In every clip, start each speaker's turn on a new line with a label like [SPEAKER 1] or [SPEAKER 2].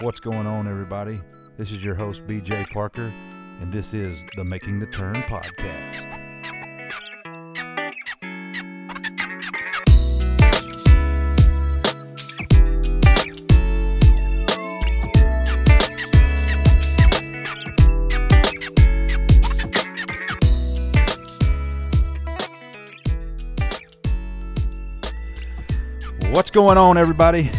[SPEAKER 1] What's going on, everybody? This is your host, BJ Parker, and this is the Making the Turn podcast. What's going on, everybody?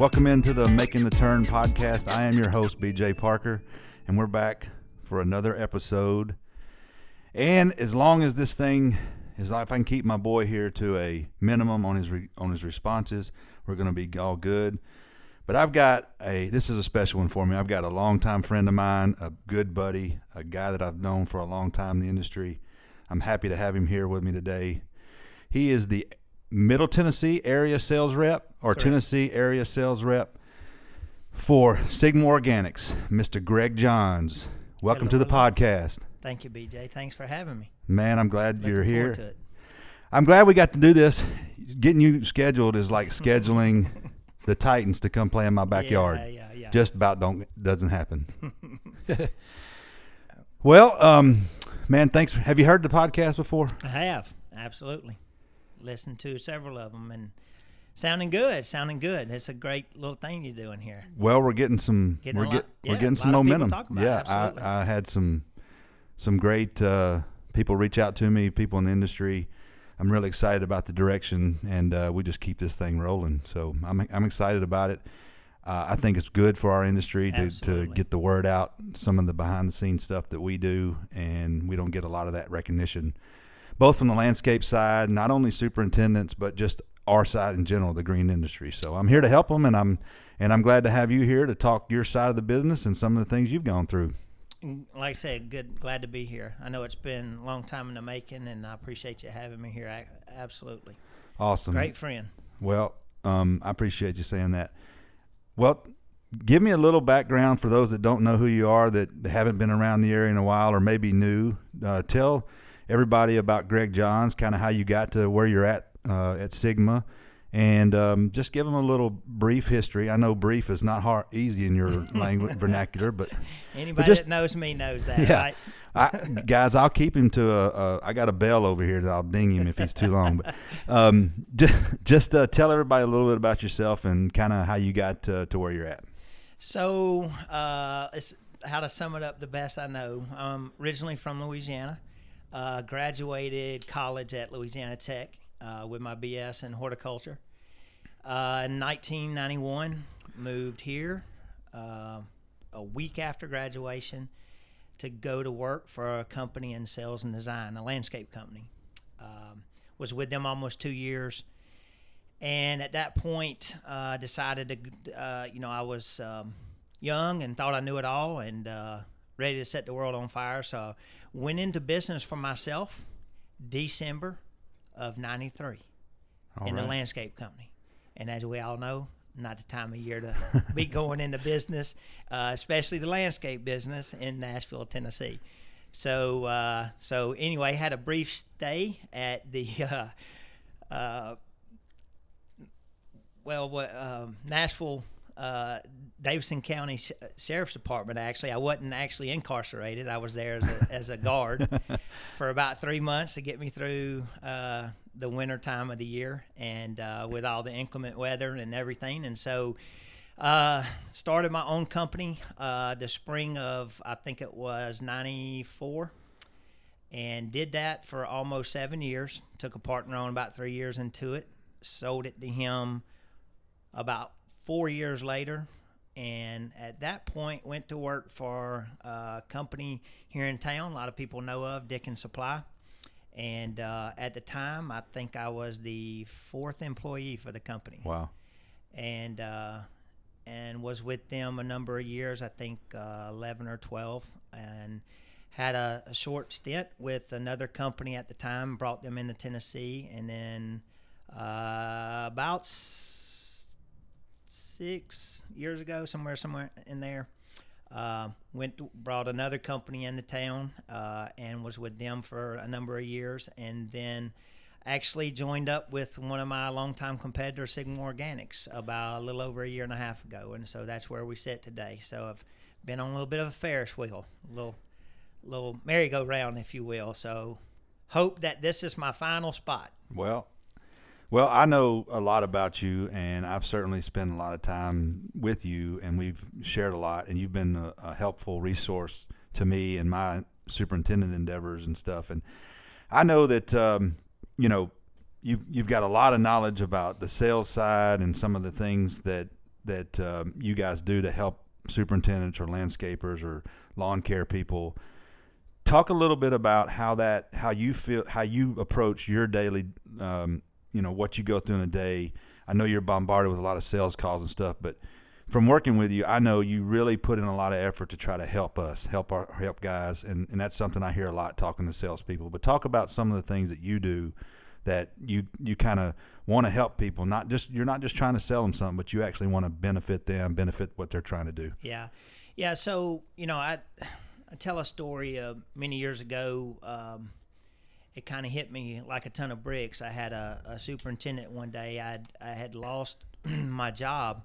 [SPEAKER 1] Welcome into the Making the Turn podcast. I am your host, BJ Parker, and we're back for another episode. And as long as this thing is, if I can keep my boy here to a minimum on his re, on his responses, we're going to be all good. But I've got a this is a special one for me. I've got a longtime friend of mine, a good buddy, a guy that I've known for a long time in the industry. I'm happy to have him here with me today. He is the Middle Tennessee area sales rep or
[SPEAKER 2] Correct.
[SPEAKER 1] Tennessee area sales rep for Sigma Organics, Mr. Greg Johns. Welcome
[SPEAKER 2] Hello,
[SPEAKER 1] to the
[SPEAKER 2] hello.
[SPEAKER 1] podcast.
[SPEAKER 2] Thank you, BJ. Thanks for having me.
[SPEAKER 1] Man, I'm glad
[SPEAKER 2] Looking
[SPEAKER 1] you're here. I'm glad we got to do this. Getting you scheduled is like scheduling the Titans to come play in my backyard.
[SPEAKER 2] Yeah, yeah, yeah.
[SPEAKER 1] Just about don't doesn't happen. well, um, man, thanks. For, have you heard the podcast before?
[SPEAKER 2] I have absolutely listened to several of them and sounding good. Sounding good. It's a great little thing you're doing here.
[SPEAKER 1] Well, we're getting some.
[SPEAKER 2] Getting
[SPEAKER 1] we're
[SPEAKER 2] lot-
[SPEAKER 1] get, we're getting some
[SPEAKER 2] lot of people
[SPEAKER 1] momentum.
[SPEAKER 2] talking about it,
[SPEAKER 1] yeah. I, I had some some great uh, people reach out to me. People in the industry. I'm really excited about the direction, and uh, we just keep this thing rolling. So I'm I'm excited about it. Uh, I think it's good for our industry to, to get the word out. Some of the behind the scenes stuff that we do, and we don't get a lot of that recognition, both from the landscape side, not only superintendents, but just our side in general, the green industry. So I'm here to help them, and I'm and I'm glad to have you here to talk your side of the business and some of the things you've gone through.
[SPEAKER 2] Like I said, good. Glad to be here. I know it's been a long time in the making, and I appreciate you having me here. A- Absolutely.
[SPEAKER 1] Awesome.
[SPEAKER 2] Great friend.
[SPEAKER 1] Well, um, I appreciate you saying that. Well, give me a little background for those that don't know who you are, that haven't been around the area in a while, or maybe new. Uh, tell everybody about Greg Johns, kind of how you got to where you're at uh, at Sigma, and um, just give them a little brief history. I know brief is not hard, easy in your language vernacular, but
[SPEAKER 2] Anybody
[SPEAKER 1] just-
[SPEAKER 2] that knows me knows that,
[SPEAKER 1] Yeah.
[SPEAKER 2] right?
[SPEAKER 1] I, guys, I'll keep him to a, a. I got a bell over here that I'll ding him if he's too long. But um, just, just uh, tell everybody a little bit about yourself and kind of how you got to, to where you're at.
[SPEAKER 2] So, uh, it's how to sum it up the best I know. Um, originally from Louisiana, uh, graduated college at Louisiana Tech uh, with my BS in horticulture. Uh, in 1991, moved here uh, a week after graduation to go to work for a company in sales and design, a landscape company. Um, was with them almost two years and at that point uh, decided to uh, you know i was um, young and thought i knew it all and ready to set the world on fire so went into business for myself december of 93
[SPEAKER 1] All
[SPEAKER 2] in the
[SPEAKER 1] right.
[SPEAKER 2] landscape company and as we all know not the time of year to be going into business uh, especially the landscape business in nashville tennessee so uh, so anyway had a brief stay at the uh, uh, well, what, um, Nashville, uh, Davidson County Sh- Sheriff's Department. Actually, I wasn't actually incarcerated. I was there as a, as a guard for about three months to get me through uh, the winter time of the year, and uh, with all the inclement weather and everything. And so, uh, started my own company uh, the spring of I think it was '94 and did that for almost seven years. Took a partner on about three years into it. Sold it to him about four years later, and at that point went to work for a company here in town. A lot of people know of Dickens Supply. And uh, at the time, I think I was the fourth employee for the company
[SPEAKER 1] Wow.
[SPEAKER 2] and uh, and was with them a number of years. I think uh, eleven or twelve, and had a, a short stint with another company at the time. Brought them into Tennessee, and then uh, about six years ago, somewhere somewhere in there. Uh, went to, brought another company into town uh, and was with them for a number of years, and then actually joined up with one of my longtime competitors, Sigma Organics, about a little over a year and a half ago, and so that's where we sit today. So I've been on a little bit of a Ferris wheel, a little little merry-go-round, if you will. So hope that this is my final spot.
[SPEAKER 1] Well, well, I know a lot about you, and I've certainly spent a lot of time with you, and we've shared a lot, and you've been a, a helpful resource to me and my superintendent endeavors and stuff. And I know that um, you know you've you've got a lot of knowledge about the sales side and some of the things that that um, you guys do to help superintendents or landscapers or lawn care people talk a little bit about how that how you feel how you approach your daily um, you know what you go through in a day. I know you're bombarded with a lot of sales calls and stuff but from working with you i know you really put in a lot of effort to try to help us help our help guys and, and that's something i hear a lot talking to salespeople. But talk about some of the things that you do that you you kind of want to help people not just you're not just trying to sell them something but you actually want to benefit them benefit what they're trying to do.
[SPEAKER 2] Yeah. Yeah so you know i I tell a story uh, many years ago. Um, it kind of hit me like a ton of bricks. I had a, a superintendent one day. I I had lost my job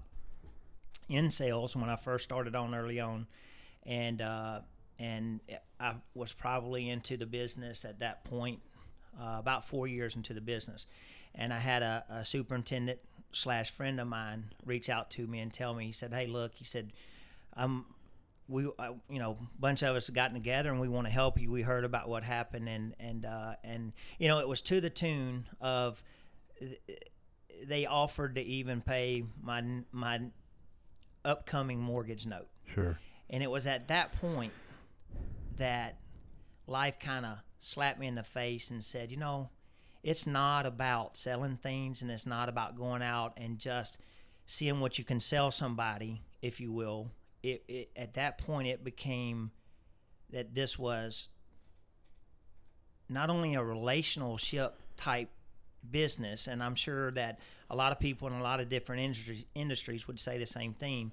[SPEAKER 2] in sales when I first started on early on, and uh, and I was probably into the business at that point, uh, about four years into the business, and I had a, a superintendent slash friend of mine reach out to me and tell me he said, "Hey, look," he said, "I'm we uh, you know a bunch of us gotten together and we want to help you. We heard about what happened and and uh, and you know it was to the tune of they offered to even pay my my upcoming mortgage note.
[SPEAKER 1] Sure.
[SPEAKER 2] And it was at that point that life kind of slapped me in the face and said you know it's not about selling things and it's not about going out and just seeing what you can sell somebody if you will it, it at that point it became that this was not only a relationship type business, and I'm sure that a lot of people in a lot of different industries, industries would say the same thing.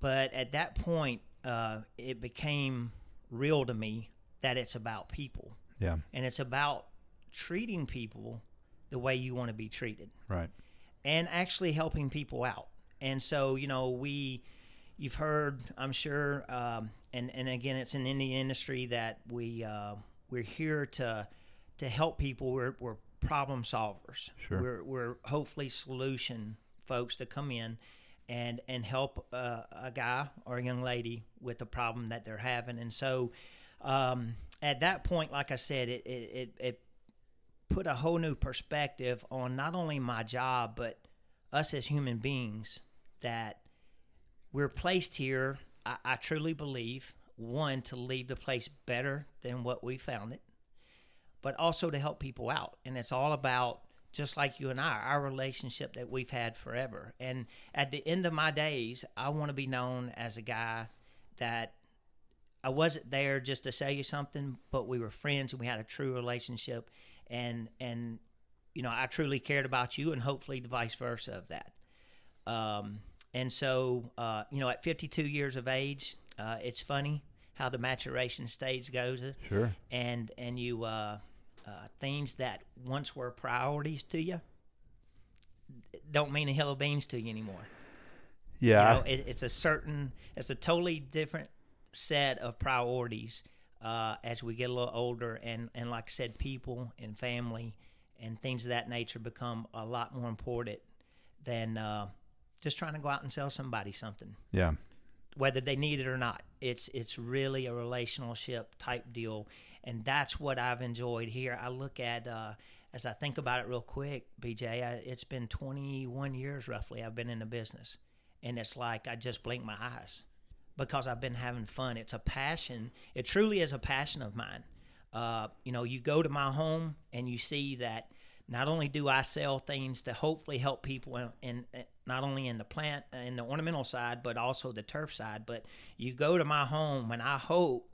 [SPEAKER 2] But at that point, uh, it became real to me that it's about people.
[SPEAKER 1] Yeah.
[SPEAKER 2] And it's about treating people the way you want to be treated.
[SPEAKER 1] Right.
[SPEAKER 2] And actually helping people out. And so, you know, we you've heard, I'm sure, um, and and again, it's in the industry that we uh, we're here to to help people. We're we're problem solvers.
[SPEAKER 1] Sure.
[SPEAKER 2] We're we're hopefully solution folks to come in and and help uh, a guy or a young lady with the problem that they're having. And so, um, at that point, like I said, it it it put a whole new perspective on not only my job but us as human beings that we're placed here, I, I truly believe, one, to leave the place better than what we found it, but also to help people out. And it's all about just like you and I, our relationship that we've had forever. And at the end of my days, I want to be known as a guy that I wasn't there just to sell you something, but we were friends and we had a true relationship. And and you know, I truly cared about you, and hopefully the vice versa of that. Um, and so, uh, you know, at 52 years of age, uh, it's funny how the maturation stage goes.
[SPEAKER 1] Sure.
[SPEAKER 2] And and you uh, uh, things that once were priorities to you don't mean a hill of beans to you anymore.
[SPEAKER 1] Yeah.
[SPEAKER 2] You know, it, it's a certain, it's a totally different set of priorities uh, as we get a little older, and and like I said, people and family and things of that nature become a lot more important than uh, just trying to go out and sell somebody something.
[SPEAKER 1] Yeah.
[SPEAKER 2] Whether they need it or not. It's it's really a relationship type deal. And that's what I've enjoyed here. I look at uh, as I think about it real quick, BJ, I, it's been 21 years roughly I've been in the business. And it's like I just blink my eyes because I've been having fun. It's a passion. It truly is a passion of mine. Uh, you know, you go to my home and you see that not only do I sell things to hopefully help people in, in, eh, not only in the plant eh, in the ornamental side but also the turf side, but you go to my home and I hope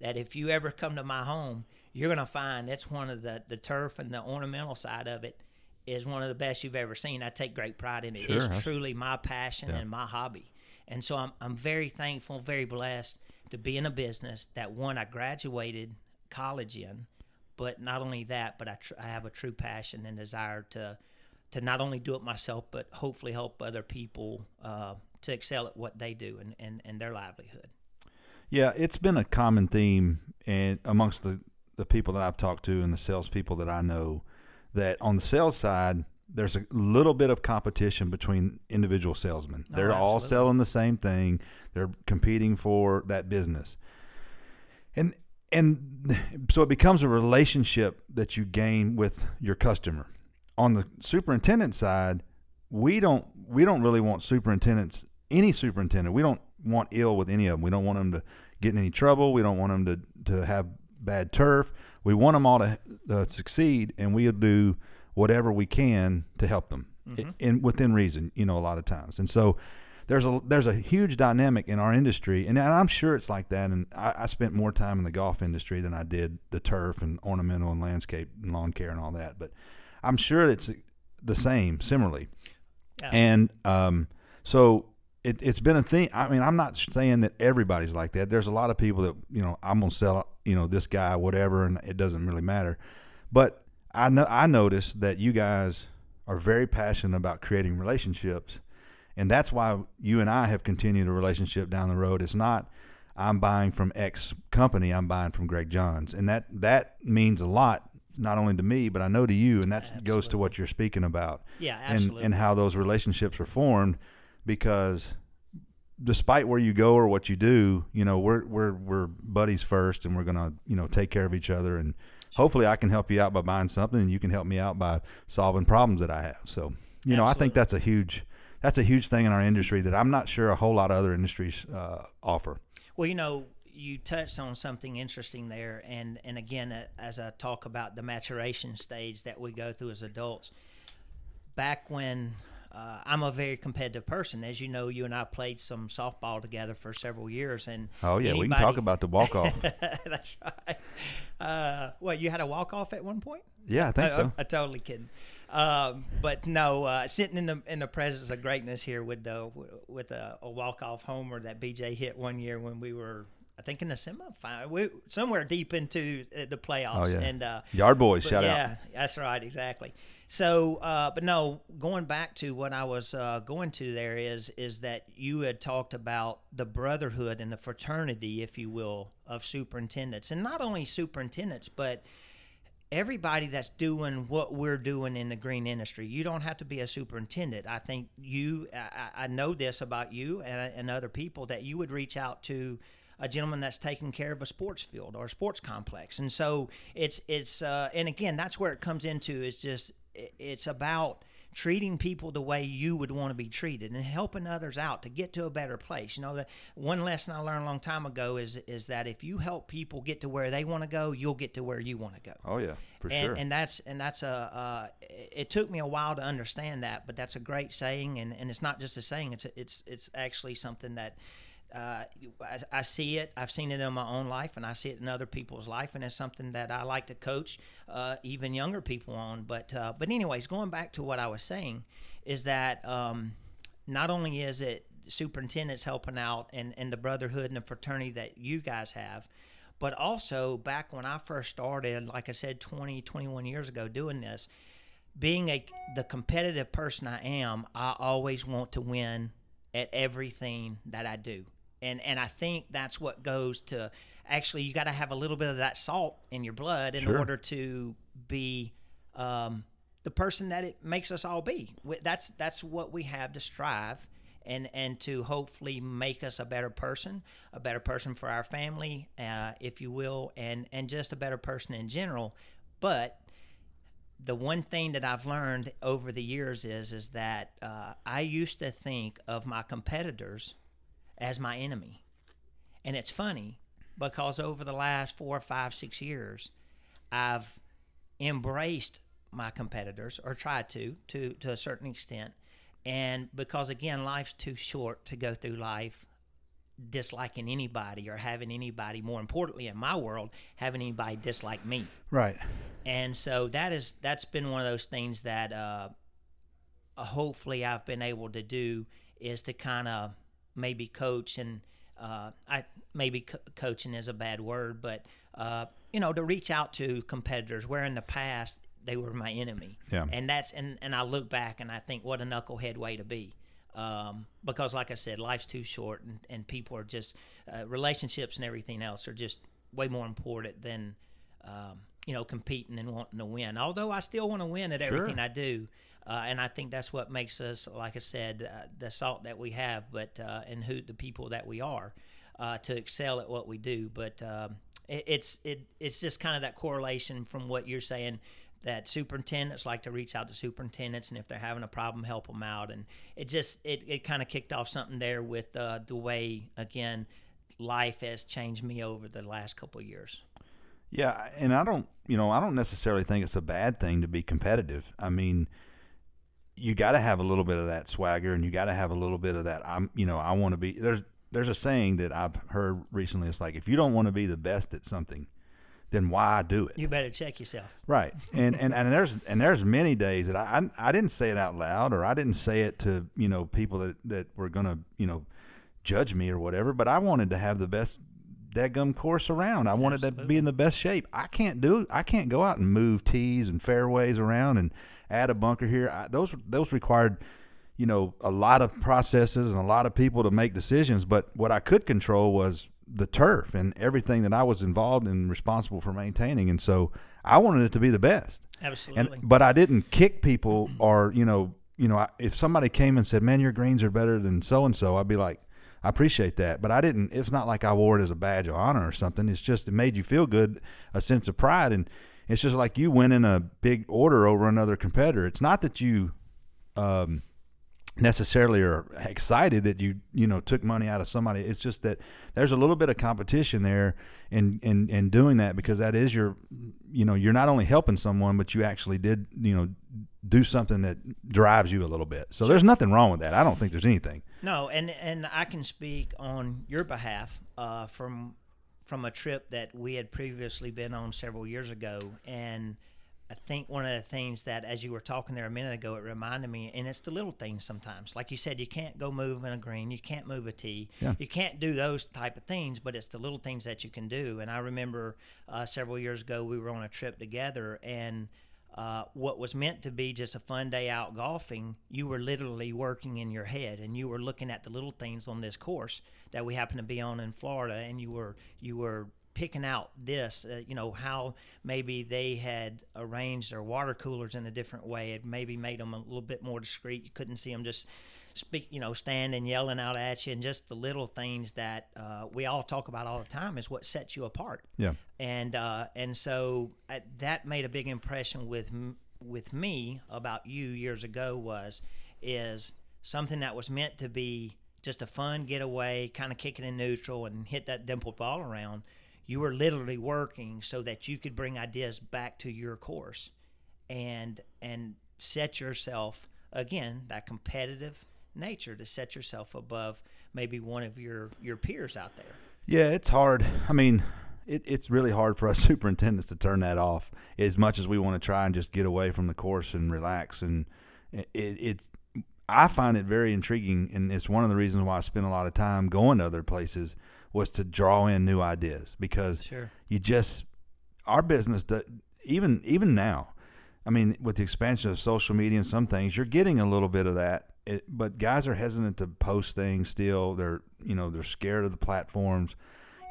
[SPEAKER 2] that if you ever come to my home, you're going to find that's one of the the turf and the ornamental side of it is one of the best you've ever seen. I take great pride in it.
[SPEAKER 1] Sure.
[SPEAKER 2] It's truly my passion
[SPEAKER 1] Yeah.
[SPEAKER 2] and my hobby. And so I'm I'm very thankful, very blessed to be in a business that one I graduated college in, but not only that, but I, tr- I have a true passion and desire to to not only do it myself, but hopefully help other people uh, to excel at what they do and, and, and their livelihood.
[SPEAKER 1] Yeah, it's been a common theme and amongst the, the people that I've talked to and the salespeople that I know that on the sales side, there's a little bit of competition between individual salesmen.
[SPEAKER 2] Oh,
[SPEAKER 1] They're all selling the same thing. They're competing for that business. And and so it becomes a relationship that you gain with your customer. On the superintendent side, we don't we don't really want superintendents any superintendent. We don't want ill with any of them. We don't want them to get in any trouble. We don't want them to to have bad turf. We want them all to uh, succeed, and we'll do whatever we can to help them
[SPEAKER 2] Mm-hmm.
[SPEAKER 1] in within reason. You know, a lot of times, and so there's a there's a huge dynamic in our industry, and, and I'm sure it's like that. And I, I spent more time in the golf industry than I did the turf and ornamental and landscape and lawn care and all that. But I'm sure it's the same, similarly.
[SPEAKER 2] Yeah.
[SPEAKER 1] And um, so it, it's been a thing. I mean, I'm not saying that everybody's like that. There's a lot of people that you know I'm gonna sell you know this guy whatever, and it doesn't really matter. But I know I noticed that you guys are very passionate about creating relationships, and that's why you and I have continued a relationship down the road. It's not I'm buying from X company, I'm buying from Greg Johns, and that that means a lot not only to me but I know to you, and that goes to what you're speaking about
[SPEAKER 2] Yeah, absolutely.
[SPEAKER 1] and and how those relationships are formed because despite where you go or what you do, you know, we're we're we're buddies first and we're gonna, you know, take care of each other and hopefully I can help you out by buying something and you can help me out by solving problems that I have. So, you know, I think that's a huge that's a huge thing in our industry that I'm not sure a whole lot of other industries uh, offer.
[SPEAKER 2] Well, you know, you touched on something interesting there, and and again, uh, as I talk about the maturation stage that we go through as adults, back when uh, I'm a very competitive person, as you know, you and I played some softball together for several years, and
[SPEAKER 1] Oh yeah, we can talk about the walk off.
[SPEAKER 2] That's right. Uh, what you had a walk off at one point?
[SPEAKER 1] yeah, I think
[SPEAKER 2] I,
[SPEAKER 1] so.
[SPEAKER 2] I, totally kidding. Um, but no, uh, sitting in the in the presence of greatness here with the with a, a walk off homer that BJ hit one year when we were, I think, in the semifinal, we somewhere deep into uh, the playoffs.
[SPEAKER 1] Oh yeah.
[SPEAKER 2] And uh,
[SPEAKER 1] Yard boys, shout out.
[SPEAKER 2] yeah, that's right, exactly. So, uh, but no, going back to what I was uh, going to there is is that you had talked about the brotherhood and the fraternity, if you will, of superintendents, and not only superintendents, but everybody that's doing what we're doing in the green industry. You don't have to be a superintendent. I think you, I, I know this about you and, and other people that you would reach out to a gentleman that's taking care of a sports field or a sports complex. And so it's, it's, uh, and again, that's where it comes into is just, it's about treating people the way you would want to be treated and helping others out to get to a better place. You know, the one lesson I learned a long time ago is is that if you help people get to where they want to go, you'll get to where you want to go
[SPEAKER 1] Oh yeah, for
[SPEAKER 2] and,
[SPEAKER 1] sure.
[SPEAKER 2] and that's and that's a uh, it took me a while to understand that but that's a great saying and, and it's not just a saying it's it's it's actually something that uh, I, I see it I've seen it in my own life and I see it in other people's life and it's something that I like to coach uh, even younger people on. But uh, but anyways going back to what I was saying is that um, not only is it superintendents helping out and, and the brotherhood and the fraternity that you guys have but also back when i first started like i said 20 21 years ago doing this being a the competitive person i am i always want to win at everything that i do and and i think that's what goes to actually you got to have a little bit of that salt in your blood in
[SPEAKER 1] Sure.
[SPEAKER 2] order to be um, the person that it makes us all be. That's that's what we have to strive and and to hopefully make us a better person, a better person for our family, uh, if you will, and and just a better person in general. But the one thing that I've learned over the years is is that uh, I used to think of my competitors as my enemy, and it's funny because over the last four, five, six years, I've embraced my competitors or tried to to to a certain extent. And because again life's too short to go through life disliking anybody or having anybody more importantly in my world having anybody dislike me.
[SPEAKER 1] Right.
[SPEAKER 2] and so that is that's been one of those things that uh, hopefully I've been able to do is to kind of maybe coach and uh, I maybe co- coaching is a bad word, but uh, you know, to reach out to competitors where in the past they were my enemy.
[SPEAKER 1] Yeah.
[SPEAKER 2] And that's and and I look back and I think what a knucklehead way to be. Um, because like I said, life's too short and, and people are just uh, relationships and everything else are just way more important than um, you know competing and wanting to win. Although I still want to win at everything I do. Uh, and I think that's what makes us, like I said, uh, the salt that we have, but uh, and who the people that we are, uh, to excel at what we do. But um, it, it's it it's just kind of that correlation from what you're saying that superintendents like to reach out to superintendents and if they're having a problem help them out and it just it, it kind of kicked off something there with uh, the way again life has changed me over the last couple years
[SPEAKER 1] Yeah, and I don't, you know, I don't necessarily think it's a bad thing to be competitive. I mean, you got to have a little bit of that swagger, and you got to have a little bit of that. I'm, you know, I want to be. There's, there's a saying that I've heard recently. It's like if you don't want to be the best at something, then why do it?
[SPEAKER 2] you better check yourself
[SPEAKER 1] Right. And and, and there's and there's many days that I, I I didn't say it out loud or I didn't say it to, you know, people that, that were gonna, you know, judge me or whatever, but I wanted to have the best deadgum course around. I wanted to be in the best shape. I can't do I can't go out and move tees and fairways around and add a bunker here. I, those those required you know a lot of processes and a lot of people to make decisions. But what i could control was the turf and everything that i was involved and responsible for maintaining. And so i wanted it to be the best.
[SPEAKER 2] Absolutely.
[SPEAKER 1] and but i didn't kick people or you know you know I, if somebody came and said man your greens are better than so and so i'd be like i appreciate that. But i didn't it's not like i wore it as a badge of honor or something. It's just it made you feel good a sense of pride. And it's just like you winning a big order over another competitor. It's not that you um necessarily are excited that you you know took money out of somebody. It's just that there's a little bit of competition there in in in doing that because that is your you know you're not only helping someone but you actually did you know do something that drives you a little bit. So there's nothing wrong with that. I don't think there's anything.
[SPEAKER 2] No, and and I can speak on your behalf uh, from from a trip that we had previously been on several years ago, and I think one of the things that, as you were talking there a minute ago, it reminded me, and it's the little things sometimes. Like you said, you can't go move in a green, you can't move a tee,
[SPEAKER 1] Yeah.
[SPEAKER 2] you can't do those type of things, but it's the little things that you can do. And I remember uh, several years ago we were on a trip together, and uh, what was meant to be just a fun day out golfing, you were literally working in your head, and you were looking at the little things on this course that we happen to be on in Florida, and you were you were picking out this, uh, you know, how maybe they had arranged their water coolers in a different way. It maybe made them a little bit more discreet. You couldn't see them just speak, you know, standing yelling out at you, and just the little things that uh, we all talk about all the time is what sets you apart
[SPEAKER 1] yeah
[SPEAKER 2] and uh, and so uh, that made a big impression with with me about you years ago was is something that was meant to be just a fun getaway, kind of kicking in neutral and hit that dimpled ball around. You were literally working so that you could bring ideas back to your course, and and set yourself again that competitive nature to set yourself above maybe one of your your peers out there.
[SPEAKER 1] Yeah, it's hard. I mean, it, it's really hard for us superintendents to turn that off as much as we want to try and just get away from the course and relax. And it, it's, I find it very intriguing, and it's one of the reasons why I spend a lot of time going to other places was to draw in new ideas because
[SPEAKER 2] Sure.
[SPEAKER 1] you just our business do, even even now i mean with the expansion of social media and some things you're getting a little bit of that it, but guys are hesitant to post things still. They're you know they're scared of the platforms.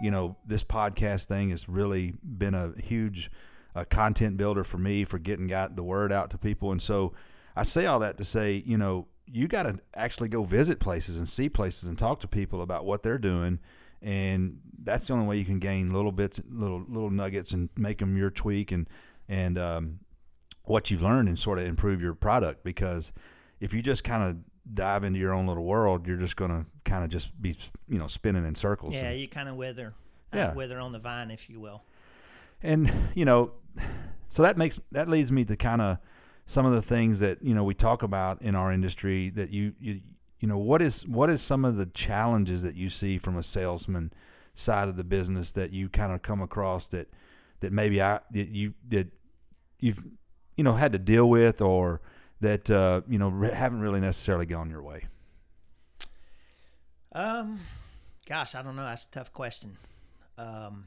[SPEAKER 1] You know this podcast thing has really been a huge uh, content builder for me for getting got the word out to people. And so i say all that to say you know you got to actually go visit places and see places and talk to people about what they're doing. And that's the only way you can gain little bits, little little nuggets, and make them your tweak and and um, what you've learned and sort of improve your product. Because if you just kind of dive into your own little world, you're just going to kind of just be you know spinning in circles.
[SPEAKER 2] Yeah,
[SPEAKER 1] And-
[SPEAKER 2] you kind of wither, uh,
[SPEAKER 1] Yeah.
[SPEAKER 2] wither on the vine, if you will.
[SPEAKER 1] and you know so that makes that leads me to kind of some of the things that you know we talk about in our industry that you you you know what is what is some of the challenges that you see from a salesman side of the business that you kind of come across that that maybe I that you that you've you know had to deal with or that uh, you know re- haven't really necessarily gone your way
[SPEAKER 2] Um, gosh, I don't know. That's a tough question. Um,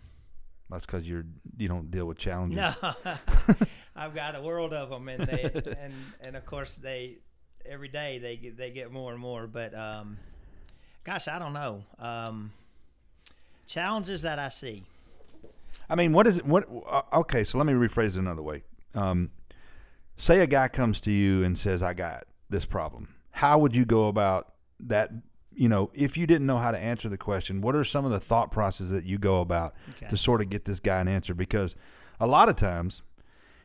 [SPEAKER 1] That's because you're you don't deal with challenges.
[SPEAKER 2] No, I've got a world of them, and they and and of course they every day they get they get more and more. But um, gosh, I don't know. Um, challenges that I see.
[SPEAKER 1] I mean, what is it? What? uh, Okay, so let me rephrase it another way. Um, say a guy comes to you and says, "I got this problem." How would you go about that? You know, if you didn't know how to answer the question, what are some of the thought processes that you go about
[SPEAKER 2] Okay.
[SPEAKER 1] to sort of get this guy an answer? Because a lot of times,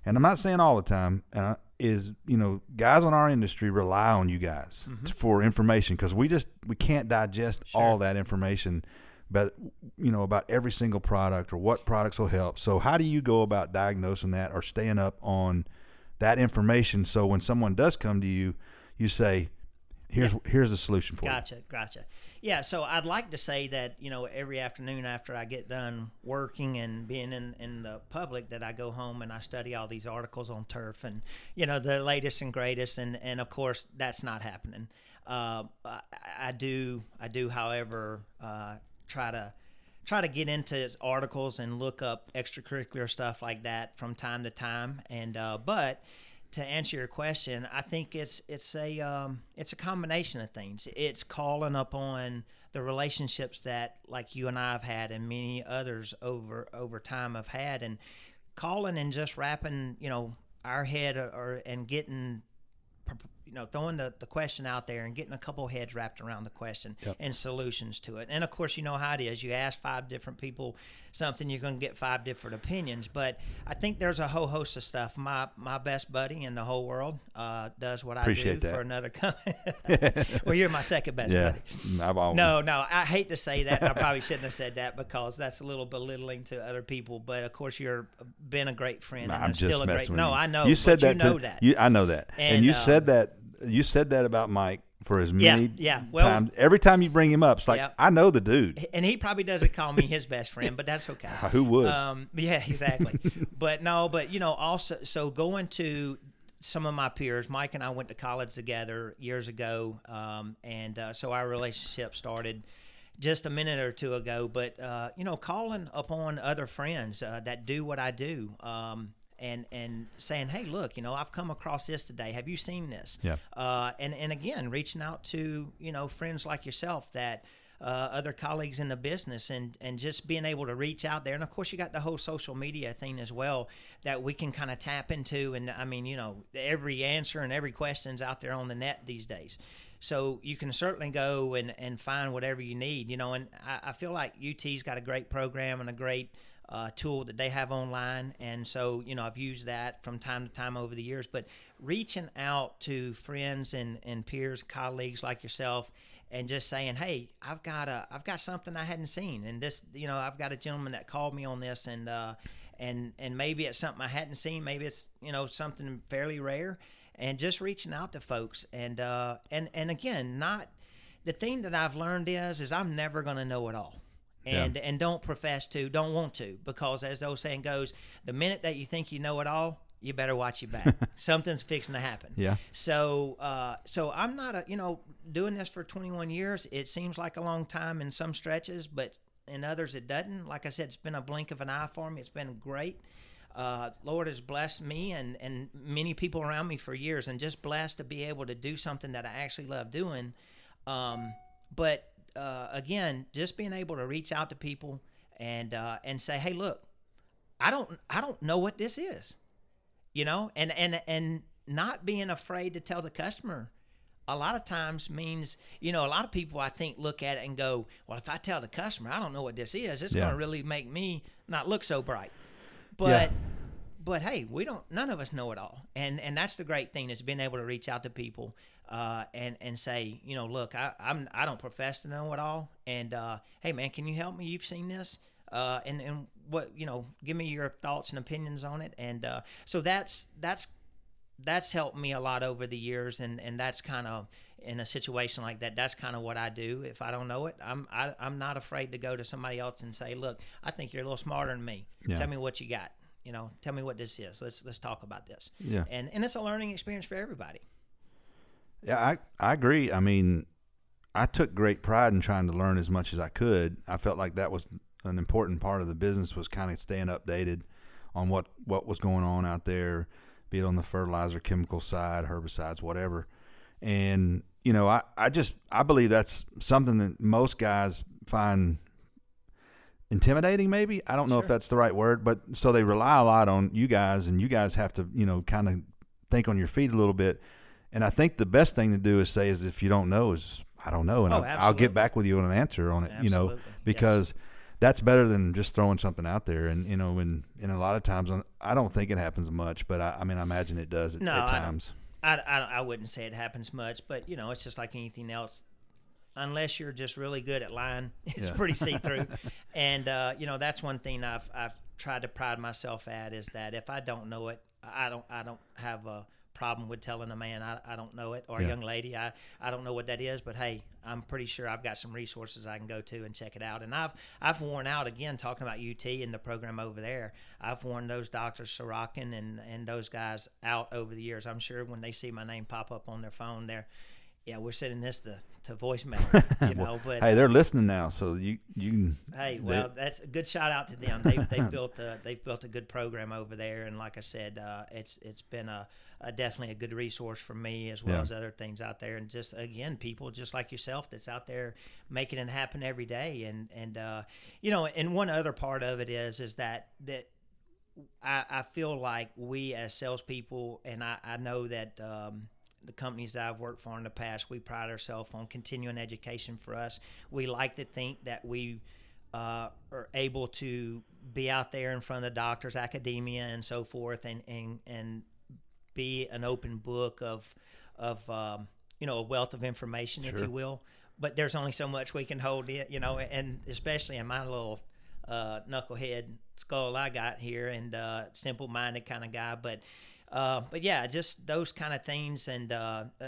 [SPEAKER 1] and I'm not saying all the time, uh, is you know, guys on our industry rely on you guys t- for information because we just we can't digest all that information, but you know about every single product or what products will help. So how do you go about diagnosing that or staying up on that information so when someone does come to you, you say, "Here's here's the solution for you."
[SPEAKER 2] Gotcha, gotcha. Yeah, so I'd like to say that you know every afternoon after I get done working and being in in the public, that I go home and I study all these articles on turf and you know the latest and greatest, and and of course that's not happening. Uh, I, I do I do, however, uh, try to try to get into articles and look up extracurricular stuff like that from time to time. And uh, but to answer your question, I think it's it's a um, it's a combination of things. It's calling upon the relationships that like you and I have had and many others over over time have had, and calling and just wrapping you know our head or and getting you know throwing the, the question out there and getting a couple heads wrapped around the question
[SPEAKER 1] Yep.
[SPEAKER 2] and solutions to it and of course you know how it is you ask five different people something you're going to get five different opinions but i think there's a whole host of stuff my my best buddy in the whole world uh, does what
[SPEAKER 1] Appreciate
[SPEAKER 2] i do
[SPEAKER 1] that.
[SPEAKER 2] for another company well you're my second best
[SPEAKER 1] Yeah,
[SPEAKER 2] buddy
[SPEAKER 1] I've always,
[SPEAKER 2] no, no, I hate to say that. and I probably shouldn't have said that because that's a little belittling to other people. But of course, you're been a great friend. and
[SPEAKER 1] I'm
[SPEAKER 2] still
[SPEAKER 1] just
[SPEAKER 2] a
[SPEAKER 1] messing
[SPEAKER 2] great.
[SPEAKER 1] with
[SPEAKER 2] No,
[SPEAKER 1] you.
[SPEAKER 2] I know.
[SPEAKER 1] You said that
[SPEAKER 2] You know
[SPEAKER 1] to,
[SPEAKER 2] that.
[SPEAKER 1] You, I know that, and,
[SPEAKER 2] And,
[SPEAKER 1] you
[SPEAKER 2] uh,
[SPEAKER 1] said that. You said that about Mike for as
[SPEAKER 2] Yeah,
[SPEAKER 1] many
[SPEAKER 2] yeah. Well-
[SPEAKER 1] times. Every time you bring him up, it's like
[SPEAKER 2] Yeah.
[SPEAKER 1] I know the dude.
[SPEAKER 2] and he probably doesn't call me his best friend, but that's okay.
[SPEAKER 1] Who would?
[SPEAKER 2] Um, yeah, exactly. but no, but you know, also, so going to some of my peers, Mike and I went to college together years ago, um, and uh, so our relationship started just a minute or two ago. But uh, you know, calling upon other friends uh, that do what I do. Um, and, and saying, hey, look, you know, I've come across this today. Have you seen this?
[SPEAKER 1] Yeah.
[SPEAKER 2] Uh, and and again, reaching out to you know friends like yourself that uh, other colleagues in the business and and just being able to reach out there and of course you got the whole social media thing as well that we can kind of tap into and i mean you know every answer and every question's out there on the net these days so you can certainly go and, and find whatever you need you know and I, I feel like ut's got a great program and a great uh, tool that they have online. And so you know i've used that from time to time over the years. But reaching out to friends and, and peers colleagues like yourself and just saying, "Hey, I've got a, I've got something I hadn't seen, and this, you know, I've got a gentleman that called me on this, and uh, and and maybe it's something I hadn't seen, maybe it's you know something fairly rare, and just reaching out to folks, and uh, and and again, not the thing that I've learned is is I'm never going to know it all. And, and don't profess to, don't want to, because as the old saying goes, the minute that you think you know it all, you better watch your back. Something's fixing to happen.
[SPEAKER 1] Yeah.
[SPEAKER 2] So, uh, so I'm not a, you know, doing this for 21 years. It seems like a long time in some stretches, but in others it doesn't. Like I said, it's been a blink of an eye for me. It's been great. Uh, Lord has blessed me and, and many people around me for years, and just blessed to be able to do something that I actually love doing. Um, but uh, again, just being able to reach out to people and uh, and say, "Hey, look, I don't I don't know what this is," you know, and and and not being afraid to tell the customer. A lot of times means, you know, a lot of people I think look at it and go, "Well, if I tell the customer I don't know what this is, it's
[SPEAKER 1] Yeah.
[SPEAKER 2] going to really make me not look so bright." But
[SPEAKER 1] Yeah.
[SPEAKER 2] But hey, we don't. None of us know it all, and and that's the great thing is being able to reach out to people uh, and and say, you know, look, I, I'm I don't profess to know it all, and uh, hey, man, can you help me? You've seen this, uh, and and what you know, give me your thoughts and opinions on it, and uh, so that's that's that's helped me a lot over the years, and and that's kind of in a situation like that, that's kind of what I do. If I don't know it, I'm I, I'm not afraid to go to somebody else and say, look, I think you're a little smarter than me.
[SPEAKER 1] Yeah.
[SPEAKER 2] Tell me what you got. You know, tell me what this is. Let's let's talk about this.
[SPEAKER 1] Yeah.
[SPEAKER 2] And and it's a learning experience for everybody.
[SPEAKER 1] Yeah, I, I agree. I mean, I took great pride in trying to learn as much as I could. I felt like that was an important part of the business was kind of staying updated on what what was going on out there, be it on the fertilizer, chemical side, herbicides, whatever. And you know, I I just I believe that's something that most guys find intimidating maybe i don't know if that's the right word but so they rely a lot on you guys and you guys have to you know kind of think on your feet a little bit and i think the best thing to do is say is if you don't know is i don't know and
[SPEAKER 2] Oh,
[SPEAKER 1] I'll, I'll get back with you on an answer on it you know
[SPEAKER 2] Absolutely. Yes.
[SPEAKER 1] because that's better than just throwing something out there and you know and, and a lot of times uh, i don't think it happens much but i, I mean i imagine it does at,
[SPEAKER 2] No,
[SPEAKER 1] at
[SPEAKER 2] I don't.
[SPEAKER 1] times
[SPEAKER 2] I, I, I wouldn't say it happens much, but you know, it's just like anything else. Unless you're just really good at lying, it's
[SPEAKER 1] Yeah.
[SPEAKER 2] pretty see through. and uh, you know, that's one thing I've I've tried to pride myself at is that if I don't know it, I don't I don't have a problem with telling a man I, I don't know it or
[SPEAKER 1] Yeah.
[SPEAKER 2] a young lady I, I don't know what that is but hey I'm pretty sure I've got some resources I can go to and check it out and I've I've worn out again talking about UT and the program over there I've worn those doctors Sorochan and and those guys out over the years I'm sure when they see my name pop up on their phone they're yeah we're sending this to, to voicemail you know but
[SPEAKER 1] hey they're listening now so you you can
[SPEAKER 2] Hey, well, that's a good shout out to them. They they built a they've built a good program over there, and like I said, uh, it's it's been a, a definitely a good resource for me as well
[SPEAKER 1] Yeah.
[SPEAKER 2] as other things out there, and just again, people just like yourself that's out there making it happen every day, and and uh, you know, and one other part of it is is that that I, I feel like we as salespeople, and I, I know that um, the companies that I've worked for in the past, we pride ourselves on continuing education for us. We like to think that we uh, are able to be out there in front of the doctors, academia, and so forth, and and and be an open book of of um, you know a wealth of information, if you will. But there's only so much we can hold it, you know, and especially in my little uh, knucklehead skull I got here, and uh, simple-minded kind of guy. But uh, but yeah, just those kind of things and uh, uh,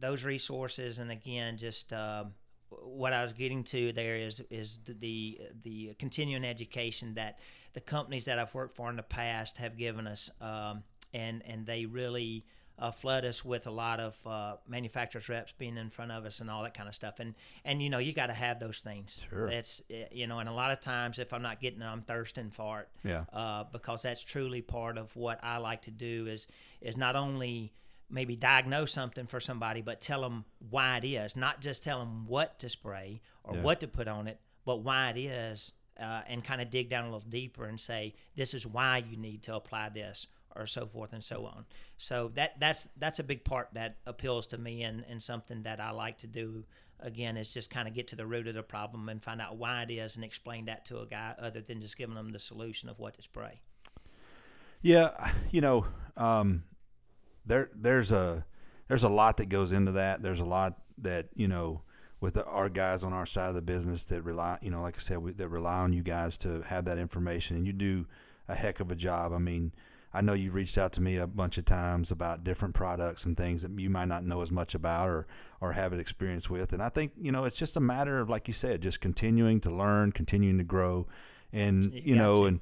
[SPEAKER 2] those resources, and again, just uh, what I was getting to there is is the the continuing education that the companies that I've worked for in the past have given us, um, and and they really uh, flood us with a lot of uh, manufacturers reps being in front of us and all that kind of stuff. And and you know you got to have those things.
[SPEAKER 1] Sure.
[SPEAKER 2] That's eh, you know, and a lot of times if I'm not getting it, I'm thirsting for it
[SPEAKER 1] yeah
[SPEAKER 2] uh, because that's truly part of what I like to do is is not only maybe diagnose something for somebody, but tell them why it is, not just tell them what to spray or
[SPEAKER 1] Yeah.
[SPEAKER 2] what to put on it, but why it is, uh, and kind of dig down a little deeper and say this is why you need to apply this or so forth and so on. So that that's that's a big part that appeals to me and, and something that I like to do. Again, is just kind of get to the root of the problem and find out why it is and explain that to a guy other than just giving them the solution of what to spray.
[SPEAKER 1] Yeah, you know, um, there there's a there's a lot that goes into that. There's a lot that you know with the, our guys on our side of the business that rely, you know, like I said, we, that rely on you guys to have that information, and you do a heck of a job. I mean, I know you've reached out to me a bunch of times about different products and things that you might not know as much about or or have an experience with, and I think you know it's just a matter of like you said, just continuing to learn, continuing to grow, and
[SPEAKER 2] You
[SPEAKER 1] you, know, and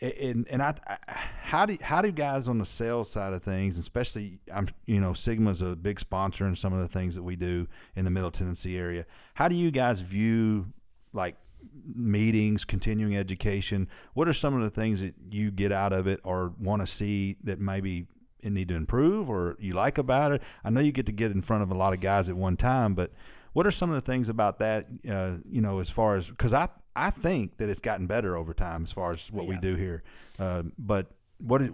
[SPEAKER 1] and and I, I how do how do guys on the sales side of things, especially I'm you know Sigma's a big sponsor in some of the things that we do in the Middle Tennessee area. How do you guys view like meetings, continuing education? What are some of the things that you get out of it or want to see that maybe it need to improve or you like about it? I know you get to get in front of a lot of guys at one time, but what are some of the things about that? Uh, you know, as far as because I I think that it's gotten better over time as far as what we do here. Uh, but what it,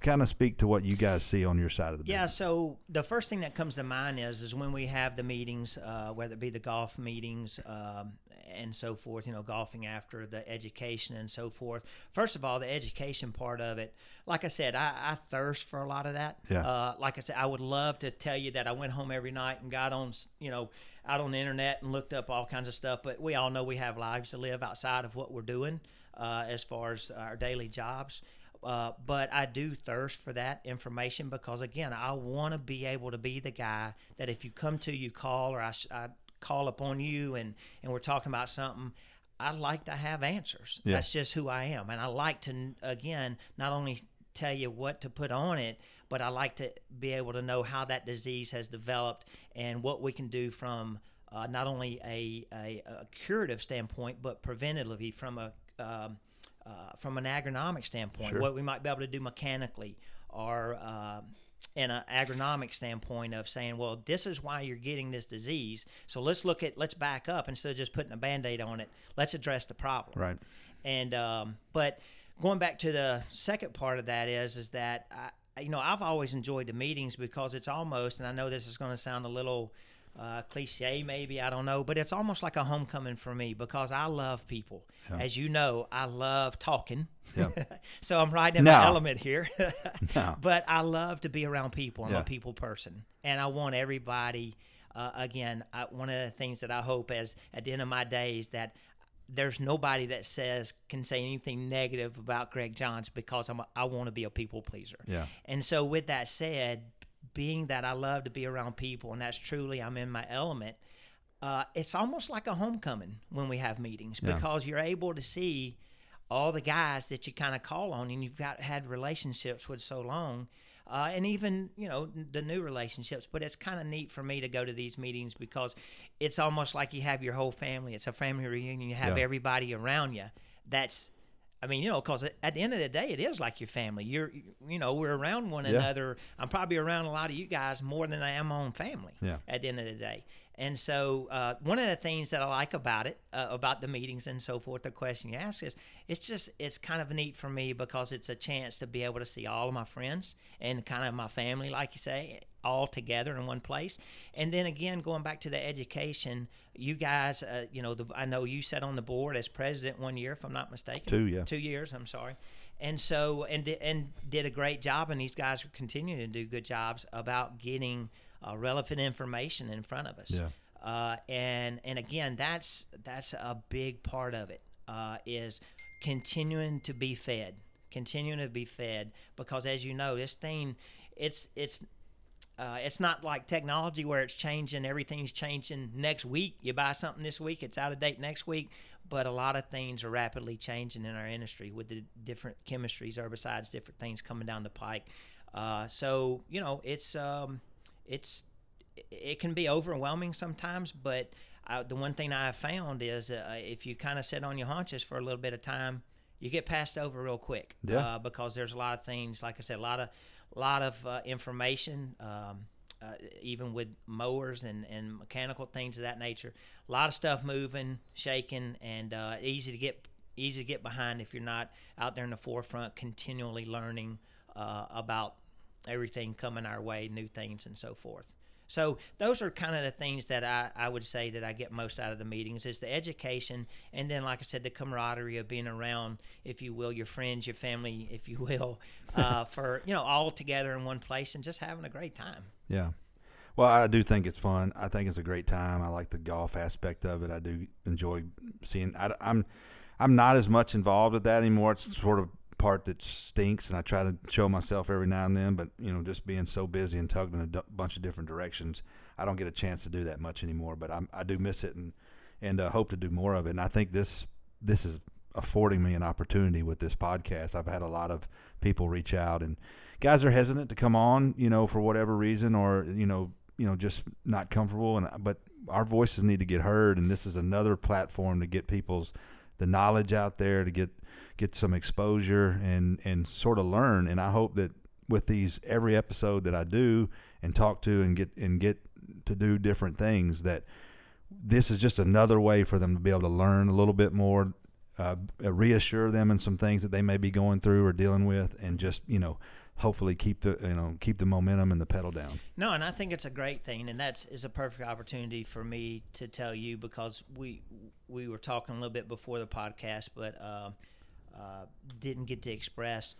[SPEAKER 1] kind of speak to what you guys see on your side of the
[SPEAKER 2] Yeah,
[SPEAKER 1] business.
[SPEAKER 2] so the first thing that comes to mind is is when we have the meetings, uh, whether it be the golf meetings um, and so forth. You know, golfing after the education and so forth. First of all, the education part of it. Like I said, I, I thirst for a lot of that.
[SPEAKER 1] Yeah.
[SPEAKER 2] Uh, like I said, I would love to tell you that I went home every night and got on, you know, out on the internet and looked up all kinds of stuff. But we all know we have lives to live outside of what we're doing uh, as far as our daily jobs. Uh, but I do thirst for that information because again, I want to be able to be the guy that if you come to you call or I, I call upon you and and we're talking about something, I like to have answers.
[SPEAKER 1] Yeah.
[SPEAKER 2] That's just who I am, and I like to again not only tell you what to put on it, but I like to be able to know how that disease has developed and what we can do from uh, not only a, a, a, curative standpoint, but preventatively from a um, uh, from an agronomic standpoint,
[SPEAKER 1] Sure.
[SPEAKER 2] what we might be able to do mechanically or uh, in an agronomic standpoint of saying, well, this is why you're getting this disease. So let's look at, let's back up instead of just putting a band aid on it. Let's address the problem.
[SPEAKER 1] Right.
[SPEAKER 2] And, um, but going back to the second part of that is, is that, I, you know, I've always enjoyed the meetings because it's almost, and I know this is going to sound a little, uh, cliche maybe I don't know, but it's almost like a homecoming for me because I love people. As you know, I love talking.
[SPEAKER 1] Yeah.
[SPEAKER 2] so I'm right in
[SPEAKER 1] No.
[SPEAKER 2] my element here.
[SPEAKER 1] No.
[SPEAKER 2] But I love to be around people. I'm
[SPEAKER 1] Yeah.
[SPEAKER 2] a people person, and I want everybody. Uh, again, I, one of the things that I hope is at the end of my days that there's nobody that says can say anything negative about Greg Johns because I'm a, I want to be a people pleaser.
[SPEAKER 1] Yeah.
[SPEAKER 2] And so, with that said, being that I love to be around people, and that's truly I'm in my element, uh, it's almost like a homecoming when we have meetings
[SPEAKER 1] Yeah.
[SPEAKER 2] because you're able to see all the guys that you kind of call on and you've got had relationships with so long. Uh, and even you know the new relationships, but it's kind of neat for me to go to these meetings because it's almost like you have your whole family. It's a family reunion. You have
[SPEAKER 1] Yeah.
[SPEAKER 2] everybody around you. That's I mean, you know, because at the end of the day, it is like your family. You're, you know, we're around one
[SPEAKER 1] Yeah.
[SPEAKER 2] another. I'm probably around a lot of you guys more than I am my own family.
[SPEAKER 1] Yeah.
[SPEAKER 2] At the end of the day, and so uh, one of the things that I like about it, uh, about the meetings and so forth, the question you ask is, it's just it's kind of neat for me because it's a chance to be able to see all of my friends and kind of my family, like you say, all together in one place. And then again, going back to the education, you guys, uh, you know, the, I know you sat on the board as president one year, if I'm not mistaken.
[SPEAKER 1] Two, yeah.
[SPEAKER 2] Two years. I'm sorry. And so, and and did a great job, and these guys are continuing to do good jobs about getting uh, relevant information in front of us.
[SPEAKER 1] Yeah.
[SPEAKER 2] Uh, and and again, that's that's a big part of it. Uh, is continuing to be fed, continuing to be fed, because as you know, this thing, it's it's uh, it's not like technology where it's changing. Everything's changing next week. You buy something this week, it's out of date next week. But a lot of things are rapidly changing in our industry with the different chemistries, herbicides, different things coming down the pike. Uh, so you know, it's um, it's it can be overwhelming sometimes. But I, the one thing I have found is uh, if you kind of sit on your haunches for a little bit of time, you get passed over real quick.
[SPEAKER 1] Yeah.
[SPEAKER 2] Uh, because there's a lot of things, like I said, a lot of lot of uh, information. Um, uh, even with mowers and, and mechanical things of that nature, a lot of stuff moving, shaking, and uh, easy to get easy to get behind if you're not out there in the forefront, continually learning uh, about everything coming our way, new things, and so forth. So those are kind of the things that I, I would say that I get most out of the meetings is the education and then like I said the camaraderie of being around if you will your friends your family if you will uh, for you know all together in one place and just having a great time.
[SPEAKER 1] Yeah. Well, I do think it's fun. I think it's a great time. I like the golf aspect of it. I do enjoy seeing. I, am I'm not as much involved with that anymore. It's sort of part that stinks, and I try to show myself every now and then. But you know, just being so busy and tugged in a d- bunch of different directions, I don't get a chance to do that much anymore. But I'm, I do miss it, and and uh, hope to do more of it. And I think this this is affording me an opportunity with this podcast. I've had a lot of people reach out, and guys are hesitant to come on, you know, for whatever reason, or you know, you know, just not comfortable. And but our voices need to get heard, and this is another platform to get people's the knowledge out there to get get some exposure and and sort of learn. And I hope that with these every episode that I do and talk to and get and get to do different things that this is just another way for them to be able to learn a little bit more uh, reassure them in some things that they may be going through or dealing with and just you know hopefully keep the you know keep the momentum and the pedal down
[SPEAKER 2] No, and I think it's a great thing, and that's is a perfect opportunity for me to tell you because we we were talking a little bit before the podcast, but uh, uh, didn't get to express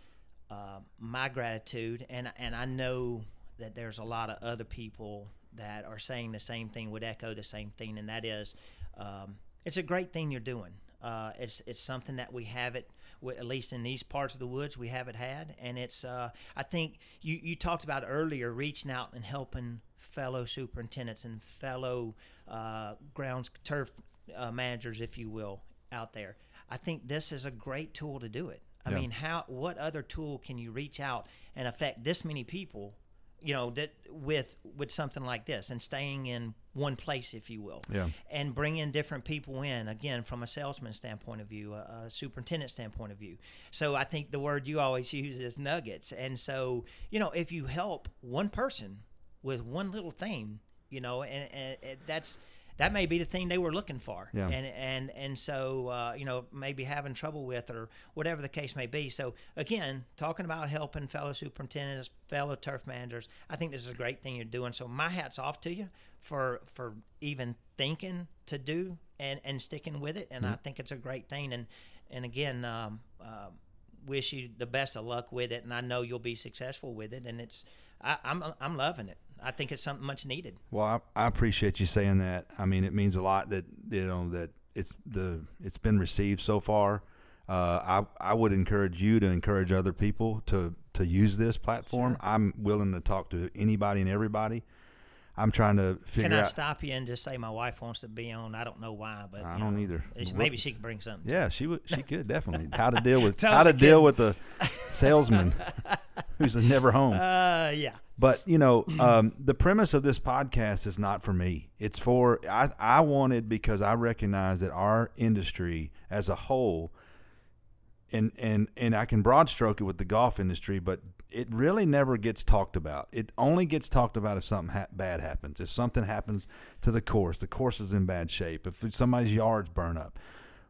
[SPEAKER 2] uh, my gratitude, and and I know that there's a lot of other people that are saying the same thing, would echo the same thing, and that is, um, it's a great thing you're doing. Uh, it's it's something that we have it w- at least in these parts of the woods we haven't had, and it's uh, I think you you talked about earlier reaching out and helping fellow superintendents and fellow uh, grounds turf uh, managers, if you will, out there. I think this is a great tool to do it. I
[SPEAKER 1] Yeah.
[SPEAKER 2] mean, how what other tool can you reach out and affect this many people you know that with with something like this and staying in one place if you will
[SPEAKER 1] Yeah.
[SPEAKER 2] and bringing different people in again from a salesman standpoint of view a, a superintendent standpoint of view so i think the word you always use is nuggets and so you know if you help one person with one little thing you know and, and, and that's that may be the thing they were looking for.
[SPEAKER 1] Yeah.
[SPEAKER 2] and and and so uh, you know maybe having trouble with or whatever the case may be. So again talking about helping fellow superintendents fellow turf managers i think this is a great thing you're doing. So my hat's off to you for for even thinking to do and and sticking with it. And i think it's a great thing. And and again um, uh, wish you the best of luck with it. And i know you'll be successful with it. And it's I, i'm i'm loving it i think it's something much needed
[SPEAKER 1] Well, I, I appreciate you saying that. I mean, it means a lot that you know that it's the it's been received so far. Uh, I I would encourage you to encourage other people to to use this platform. I'm willing to talk to anybody and everybody. I'm trying to figure out.
[SPEAKER 2] Can I
[SPEAKER 1] out.
[SPEAKER 2] stop you and just say my wife wants to be on? I don't know why, but
[SPEAKER 1] I don't
[SPEAKER 2] know,
[SPEAKER 1] either.
[SPEAKER 2] it's-
[SPEAKER 1] What-
[SPEAKER 2] Maybe she could bring something.
[SPEAKER 1] Yeah, she would. She could definitely how to deal with
[SPEAKER 2] Totally
[SPEAKER 1] how to deal with the salesman who's never home.
[SPEAKER 2] Uh, yeah.
[SPEAKER 1] But you know, um, the premise of this podcast is not for me. It's for I. I wanted because I recognize that our industry as a whole, and and and I can broad stroke it with the golf industry, but it really never gets talked about. It only gets talked about if something ha- bad happens. If something happens to the course, the course is in bad shape. If somebody's yards burn up,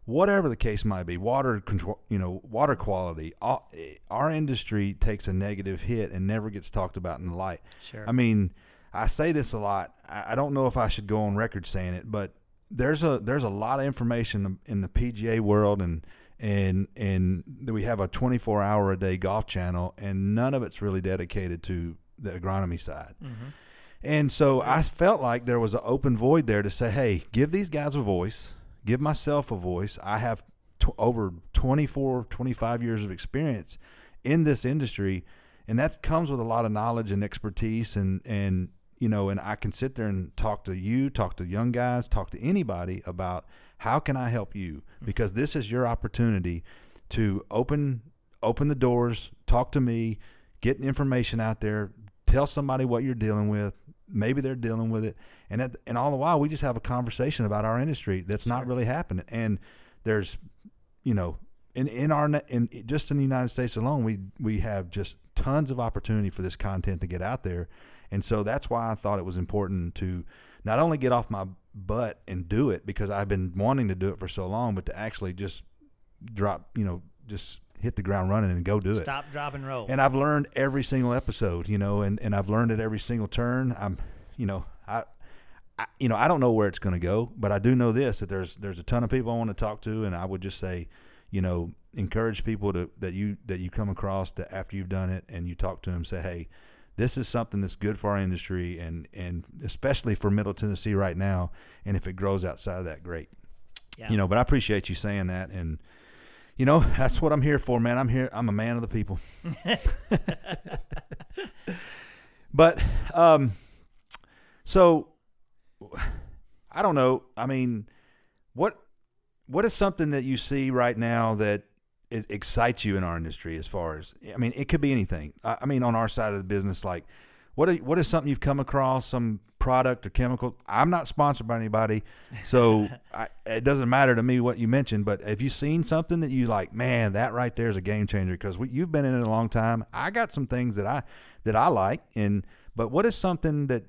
[SPEAKER 1] whatever the case might be, water control, you know, water quality. All, our industry takes a negative hit and never gets talked about in the light.
[SPEAKER 2] Sure.
[SPEAKER 1] I mean, I say this a lot. I, I don't know if I should go on record saying it, but there's a there's a lot of information in the PGA world and and and we have a 24 hour a day golf channel and none of it's really dedicated to the agronomy side. Mm-hmm. And so I felt like there was an open void there to say, hey, give these guys a voice, give myself a voice. I have t- over 24, 25 years of experience in this industry, and that comes with a lot of knowledge and expertise. And, and you know, and I can sit there and talk to you, talk to young guys, talk to anybody about how can I help you mm-hmm. because this is your opportunity to open open the doors, talk to me, get information out there, tell somebody what you're dealing with. Maybe they're dealing with it, and at, and all the while we just have a conversation about our industry that's not really happening. And there's, you know, in in our in just in the United States alone, we we have just tons of opportunity for this content to get out there, and so that's why I thought it was important to not only get off my butt and do it because I've been wanting to do it for so long, but to actually just drop, you know, just hit the ground running and go do it.
[SPEAKER 2] Stop, drop, and roll.
[SPEAKER 1] And I've learned every single episode, you know, and, and I've learned at every single turn. I'm, you know, I, I you know, I don't know where it's going to go, but I do know this that there's there's a ton of people I want to talk to, and I would just say, you know, encourage people to that you that you come across that after you've done it and you talk to them, say, hey, this is something that's good for our industry and and especially for Middle Tennessee right now. And if it grows outside of that, great.
[SPEAKER 2] yeah.
[SPEAKER 1] You know, but I appreciate you saying that and. You know, that's what I'm here for, man. I'm here. I'm a man of the people. but, um, so I don't know. I mean, what what is something that you see right now that it excites you in our industry? As far as I mean, it could be anything. I, I mean, on our side of the business, like what are, what is something you've come across, some product or chemical? I'm not sponsored by anybody, so I, it doesn't matter to me what you mentioned. But have you seen something that you like? Man, that right there is a game changer because you've been in it a long time. I got some things that I that I like, and but what is something that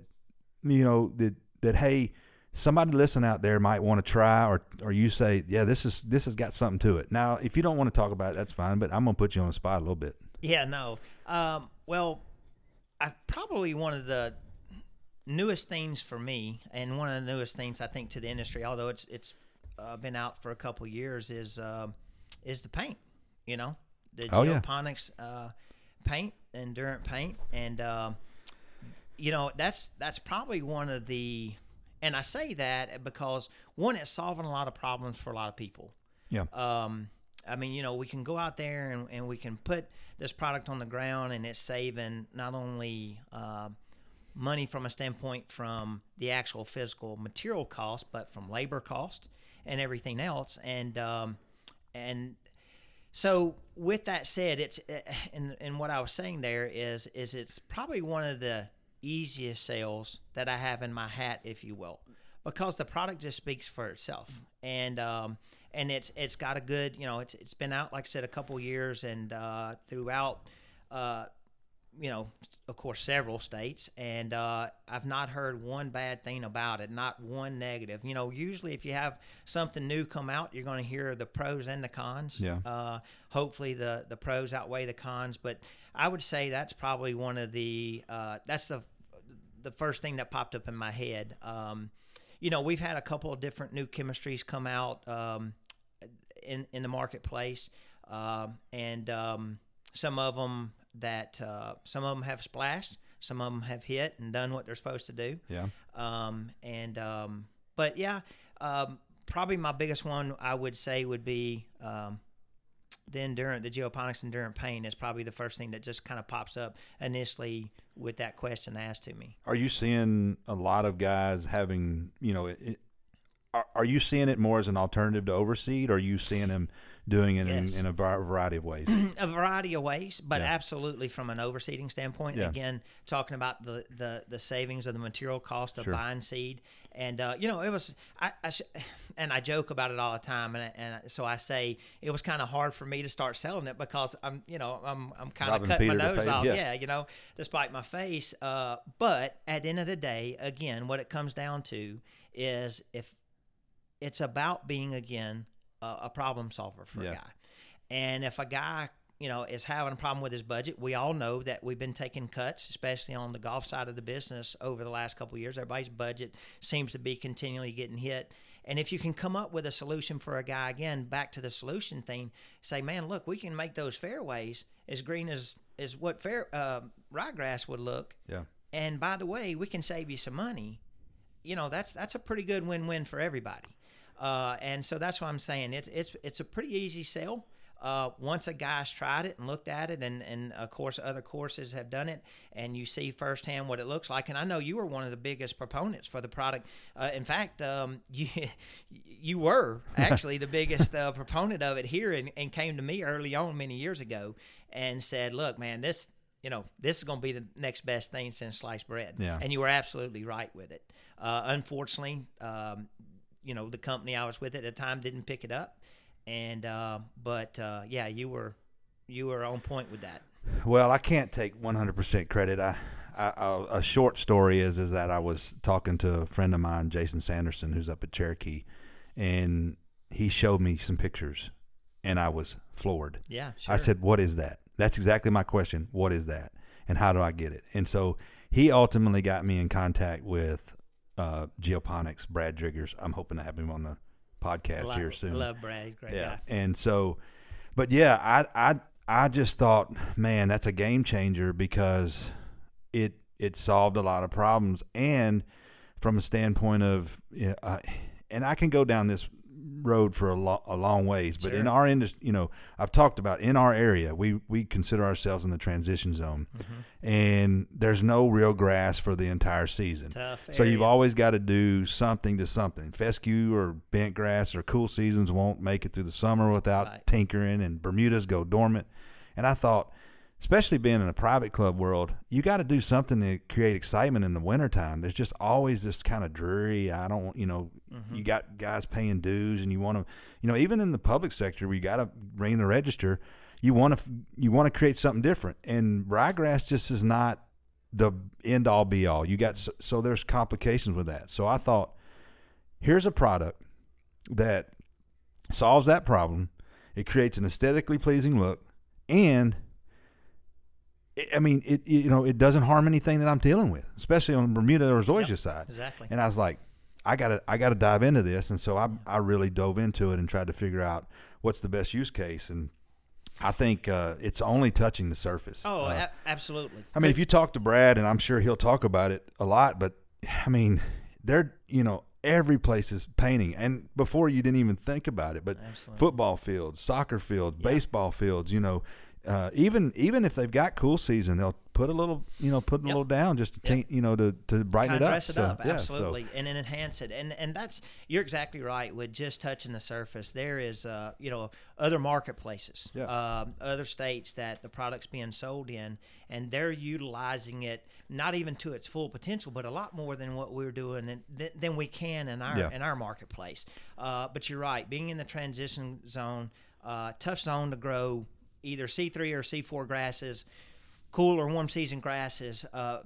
[SPEAKER 1] you know that that hey somebody listen out there might want to try or or you say yeah this is this has got something to it now if you don't want to talk about it that's fine but i'm gonna put you on the spot a little bit
[SPEAKER 2] Yeah, no. Um, well, I probably one of the newest things for me, and one of the newest things I think to the industry, although it's it's uh, been out for a couple years, is um is the paint. You know, the
[SPEAKER 1] Oh, yeah.
[SPEAKER 2] geoponics uh, paint, endurant paint, and um, you know that's that's probably one of the, and I say that because one, it's solving a lot of problems for a lot of people.
[SPEAKER 1] yeah
[SPEAKER 2] Um, I mean, you know, we can go out there and, and we can put this product on the ground, and it's saving not only uh, money from a standpoint from the actual physical material cost, but from labor cost and everything else. And um, and So with that said, it's uh, and and what I was saying there is is it's probably one of the easiest sales that I have in my hat, if you will, because the product just speaks for itself, and um, and it's it's got a good you know it's it's been out like I said a couple years and uh, throughout. Uh, you know, of course, several states, and uh, I've not heard one bad thing about it, not one negative. You know, usually if you have something new come out, you're going to hear the pros and the cons.
[SPEAKER 1] Yeah.
[SPEAKER 2] Uh, hopefully, the the pros outweigh the cons, but I would say that's probably one of the uh, that's the the first thing that popped up in my head. Um, you know, we've had a couple of different new chemistries come out um, in in the marketplace, um, and um, some of them that uh, some of them have splashed, some of them have hit and done what they're supposed to do.
[SPEAKER 1] Yeah.
[SPEAKER 2] Um, and um, but yeah, um, probably my biggest one I would say would be um, the endurance, the geoponics endurance pain is probably the first thing that just kind of pops up initially with that question asked to me.
[SPEAKER 1] Are you seeing a lot of guys having, you know, it, are, are you seeing it more as an alternative to overseed, or are you seeing them doing it
[SPEAKER 2] Yes.
[SPEAKER 1] in, in a variety of ways?
[SPEAKER 2] a variety of ways, but
[SPEAKER 1] Yeah.
[SPEAKER 2] absolutely from an overseeding standpoint.
[SPEAKER 1] Yeah.
[SPEAKER 2] Again, talking about the, the the savings of the material cost of
[SPEAKER 1] Sure.
[SPEAKER 2] buying seed, and uh, you know it was I, I sh- and I joke about it all the time, and and so I say it was kind of hard for me to start selling it because I'm you know I'm I'm kind of cutting my
[SPEAKER 1] Peter to
[SPEAKER 2] nose off,
[SPEAKER 1] yeah.
[SPEAKER 2] yeah, you know, despite my face. Uh, but at the end of the day, again, what it comes down to is if it's about being again a, a problem solver for
[SPEAKER 1] Yeah.
[SPEAKER 2] a guy. And if a guy, you know, is having a problem with his budget, we all know that we've been taking cuts, especially on the golf side of the business over the last couple of years. Everybody's budget seems to be continually getting hit. And if you can come up with a solution for a guy, again, back to the solution thing, say, man, look, we can make those fairways as green as, as what fair uh, ryegrass would look.
[SPEAKER 1] Yeah.
[SPEAKER 2] And by the way, we can save you some money. You know, that's that's a pretty good win-win for everybody. Uh, and so that's why I'm saying it's it's it's a pretty easy sell. Uh, once a guy's tried it and looked at it, and, and of course other courses have done it, and you see firsthand what it looks like. And I know you were one of the biggest proponents for the product. Uh, in fact, um, you you were actually the biggest uh, proponent of it here, and, and came to me early on many years ago and said, "Look, man, this you know this is going to be the next best thing since sliced bread."
[SPEAKER 1] Yeah.
[SPEAKER 2] And you were absolutely right with it. Uh, unfortunately, um, you know the company I was with at the time didn't pick it up, and uh, but uh, yeah, you were you were on point with that.
[SPEAKER 1] Well, I can't take 100% credit. I, I, I, a short story is is that I was talking to a friend of mine, Jason Sanderson, who's up at Cherokee, and he showed me some pictures, and I was floored.
[SPEAKER 2] Yeah, sure.
[SPEAKER 1] I said, "What is that?" That's exactly my question. What is that, and how do I get it? And so he ultimately got me in contact with uh, Geoponics, Brad Driggers. I'm hoping to have him on the podcast
[SPEAKER 2] love,
[SPEAKER 1] here soon.
[SPEAKER 2] Love Brad, great
[SPEAKER 1] Yeah,
[SPEAKER 2] guy.
[SPEAKER 1] and so, but yeah, I I I just thought, man, that's a game changer because it it solved a lot of problems, and from a standpoint of, yeah, uh, and I can go down this road for a, lo- a long ways, but in our industry, you know, I've talked about in our area, we we consider ourselves in the transition zone,
[SPEAKER 2] Mm-hmm.
[SPEAKER 1] and there's no real grass for the entire season. So you've always got to do something to something. Fescue or bent grass or cool seasons won't make it through the summer without
[SPEAKER 2] Right.
[SPEAKER 1] tinkering, and Bermudas go dormant. And I thought, especially being in a private club world, you got to do something to create excitement in the wintertime. There's just always this kind of dreary. I don't, you know,
[SPEAKER 2] Mm-hmm.
[SPEAKER 1] you got guys paying dues, and you want to, you know, even in the public sector, where you got to ring the register. You want to, you want to create something different, and ryegrass just is not the end all be all. You got so, so there's complications with that. So I thought, here's a product that solves that problem. It creates an aesthetically pleasing look, and I mean, it you know it doesn't harm anything that I'm dealing with, especially on Bermuda or Zoysia side.
[SPEAKER 2] exactly.
[SPEAKER 1] And I was like, I gotta I gotta dive into this, and so I I really dove into it and tried to figure out what's the best use case, and I think uh, it's only touching the surface.
[SPEAKER 2] oh,
[SPEAKER 1] Uh,
[SPEAKER 2] a- absolutely.
[SPEAKER 1] I mean, if you talk to Brad, and I'm sure he'll talk about it a lot, but I mean, they're you know every place is painting, and before you didn't even think about it, but
[SPEAKER 2] Absolutely.
[SPEAKER 1] football fields, soccer fields, baseball fields, you know, uh, even even if they've got cool season, they'll put a little, you know, put a
[SPEAKER 2] Yep.
[SPEAKER 1] little down just to
[SPEAKER 2] Yep.
[SPEAKER 1] taint, you know, to to brighten
[SPEAKER 2] kind
[SPEAKER 1] it up.
[SPEAKER 2] dress it
[SPEAKER 1] So,
[SPEAKER 2] up
[SPEAKER 1] yeah, so-
[SPEAKER 2] absolutely and then enhance it and and that's you're exactly right with just touching the surface there is uh you know other marketplaces
[SPEAKER 1] Yeah.
[SPEAKER 2] um, other states that the product's being sold in and they're utilizing it not even to its full potential but a lot more than what we're doing than we can in our
[SPEAKER 1] Yeah.
[SPEAKER 2] in our marketplace uh, but you're right being in the transition zone uh, tough zone to grow either c3 or c4 grasses cool or warm season grasses uh,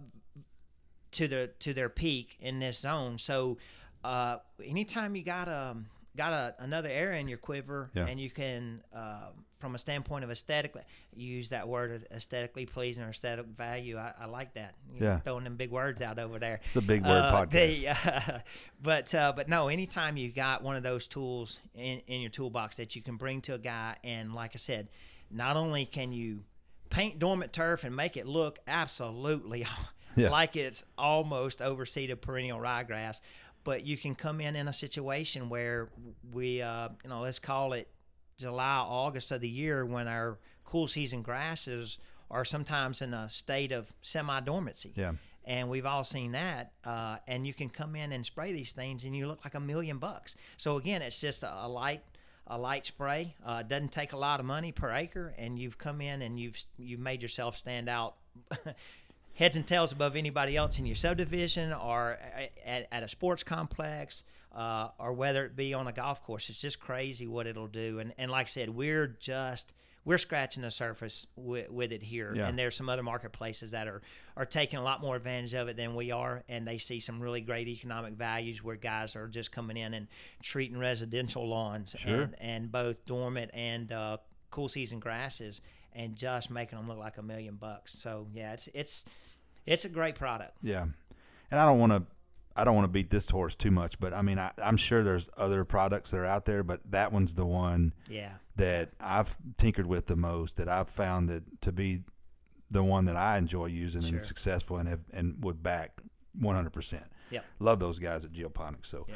[SPEAKER 2] to the to their peak in this zone. So uh, anytime you got a got a, another area in your quiver,
[SPEAKER 1] Yeah.
[SPEAKER 2] and you can, uh, from a standpoint of aesthetically, use that word aesthetically pleasing or aesthetic value. I, I like that. You're
[SPEAKER 1] Yeah.
[SPEAKER 2] throwing them big words out over there.
[SPEAKER 1] It's a big word
[SPEAKER 2] Uh,
[SPEAKER 1] podcast.
[SPEAKER 2] they, uh, but uh, but no, anytime you've got one of those tools in, in your toolbox that you can bring to a guy, and like I said, not only can you paint dormant turf and make it look absolutely
[SPEAKER 1] Yeah.
[SPEAKER 2] like it's almost overseeded perennial ryegrass, but you can come in in a situation where we, uh, you know, let's call it July, August of the year when our cool season grasses are sometimes in a state of semi dormancy
[SPEAKER 1] yeah.
[SPEAKER 2] and we've all seen that. Uh, and you can come in and spray these things, and you look like a million bucks. So again, it's just a, a light, a light spray. Uh, doesn't take a lot of money per acre, and you've come in and you've you've made yourself stand out. Heads and tails above anybody else in your subdivision, or at, at a sports complex, uh, or whether it be on a golf course. It's just crazy what it'll do. And and like I said, we're just we're scratching the surface with, with it here.
[SPEAKER 1] Yeah.
[SPEAKER 2] And there's some other marketplaces that are are taking a lot more advantage of it than we are, and they see some really great economic values where guys are just coming in and treating residential lawns
[SPEAKER 1] Sure.
[SPEAKER 2] and, and both dormant and uh, cool season grasses and just making them look like a million bucks. So yeah, it's it's it's a great product.
[SPEAKER 1] Yeah, and I don't want to. I don't want to beat this horse too much, but I mean, I, I'm sure there's other products that are out there, but that one's the one
[SPEAKER 2] Yeah.
[SPEAKER 1] that I've tinkered with the most. That I've found that to be the one that I enjoy using
[SPEAKER 2] Sure.
[SPEAKER 1] and successful and have and would back 100. percent
[SPEAKER 2] Yep.
[SPEAKER 1] Love those guys at Geoponics. So,
[SPEAKER 2] Yeah.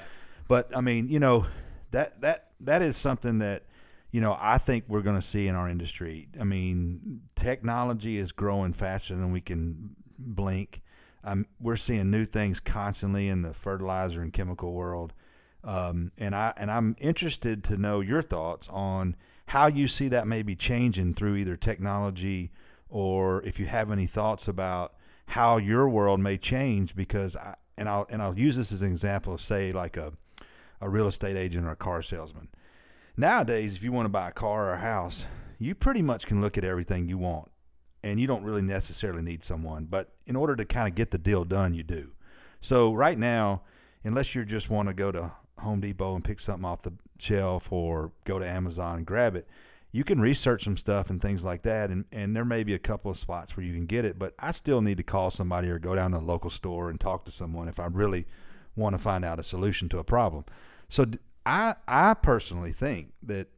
[SPEAKER 1] but I mean, you know, that that that is something that you know I think we're going to see in our industry. I mean, technology is growing faster than we can blink. Um, we're seeing new things constantly in the fertilizer and chemical world, um, and I and I'm interested to know your thoughts on how you see that maybe changing through either technology or if you have any thoughts about how your world may change because I and I'll and I'll use this as an example of say like a a real estate agent or a car salesman. Nowadays, if you want to buy a car or a house, you pretty much can look at everything you want and you don't really necessarily need someone. But in order to kind of get the deal done, you do. So right now, unless you just want to go to Home Depot and pick something off the shelf or go to Amazon and grab it, you can research some stuff and things like that. And, and there may be a couple of spots where you can get it, but I still need to call somebody or go down to a local store and talk to someone if I really want to find out a solution to a problem. So I, I personally think that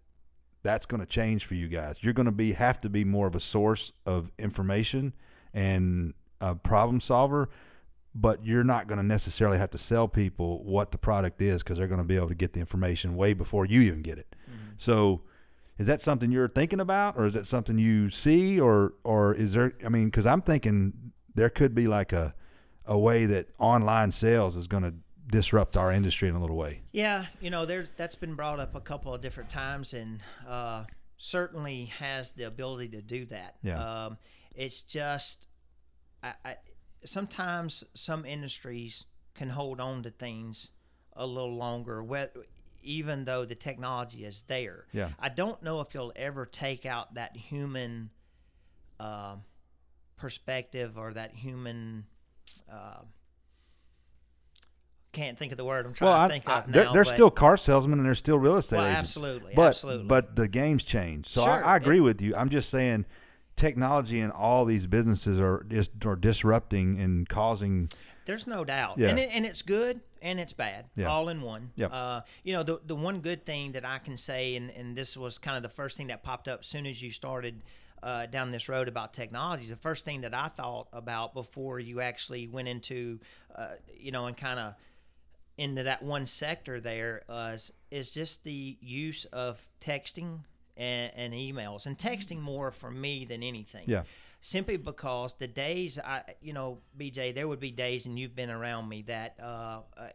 [SPEAKER 1] that's going to change for you guys. You're going to be have to be more of a source of information and a problem solver, but you're not going to necessarily have to sell people what the product is because they're going to be able to get the information way before you even get it. Mm-hmm. So, is that something you're thinking about, or is that something you see, or or is there? I mean, because I'm thinking there could be like a a way that online sales is going to disrupt our industry in a little way.
[SPEAKER 2] Yeah, you know, there's that's been brought up a couple of different times, and uh, certainly has the ability to do that.
[SPEAKER 1] Yeah.
[SPEAKER 2] Um, it's just, I, I, sometimes some industries can hold on to things a little longer, even though the technology is there.
[SPEAKER 1] Yeah.
[SPEAKER 2] I don't know if you'll ever take out that human uh, perspective or that human. Uh, can't think of the word I'm trying
[SPEAKER 1] Well,
[SPEAKER 2] to
[SPEAKER 1] I,
[SPEAKER 2] think
[SPEAKER 1] I,
[SPEAKER 2] of
[SPEAKER 1] they're,
[SPEAKER 2] now.
[SPEAKER 1] they're still car salesmen and they're still real estate
[SPEAKER 2] Well,
[SPEAKER 1] agents.
[SPEAKER 2] absolutely,
[SPEAKER 1] but,
[SPEAKER 2] absolutely.
[SPEAKER 1] But the game's changed, so
[SPEAKER 2] Sure,
[SPEAKER 1] I, I agree
[SPEAKER 2] it-
[SPEAKER 1] with you. I'm just saying, technology and all these businesses are dis, are disrupting and causing.
[SPEAKER 2] There's no doubt,
[SPEAKER 1] Yeah.
[SPEAKER 2] and it, and it's good and it's bad,
[SPEAKER 1] Yeah.
[SPEAKER 2] all in one.
[SPEAKER 1] Yep.
[SPEAKER 2] Uh, you know, the the one good thing that I can say, and and this was kind of the first thing that popped up as soon as you started uh, down this road about technology. The first thing that I thought about before you actually went into, uh, you know, and kind of into that one sector there was is just the use of texting and, and emails and texting more for me than anything
[SPEAKER 1] Yeah.
[SPEAKER 2] simply because the days I, you know, BJ, there would be days, and you've been around me that uh, uh,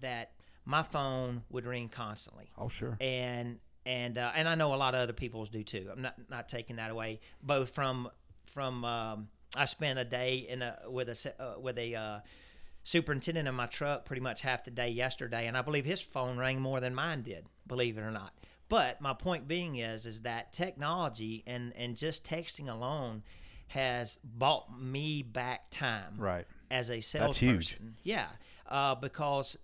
[SPEAKER 2] that my phone would ring constantly.
[SPEAKER 1] Oh, sure.
[SPEAKER 2] And and uh, and I know a lot of other people's do too. I'm not not taking that away. Both from from um, I spent a day in a with a uh, with a uh, superintendent in my truck pretty much half the day yesterday, and I believe his phone rang more than mine did. Believe it or not. But my point being is is that technology and and just texting alone has bought me back time
[SPEAKER 1] Right.
[SPEAKER 2] as a
[SPEAKER 1] That's
[SPEAKER 2] salesperson.
[SPEAKER 1] huge.
[SPEAKER 2] Yeah, uh, because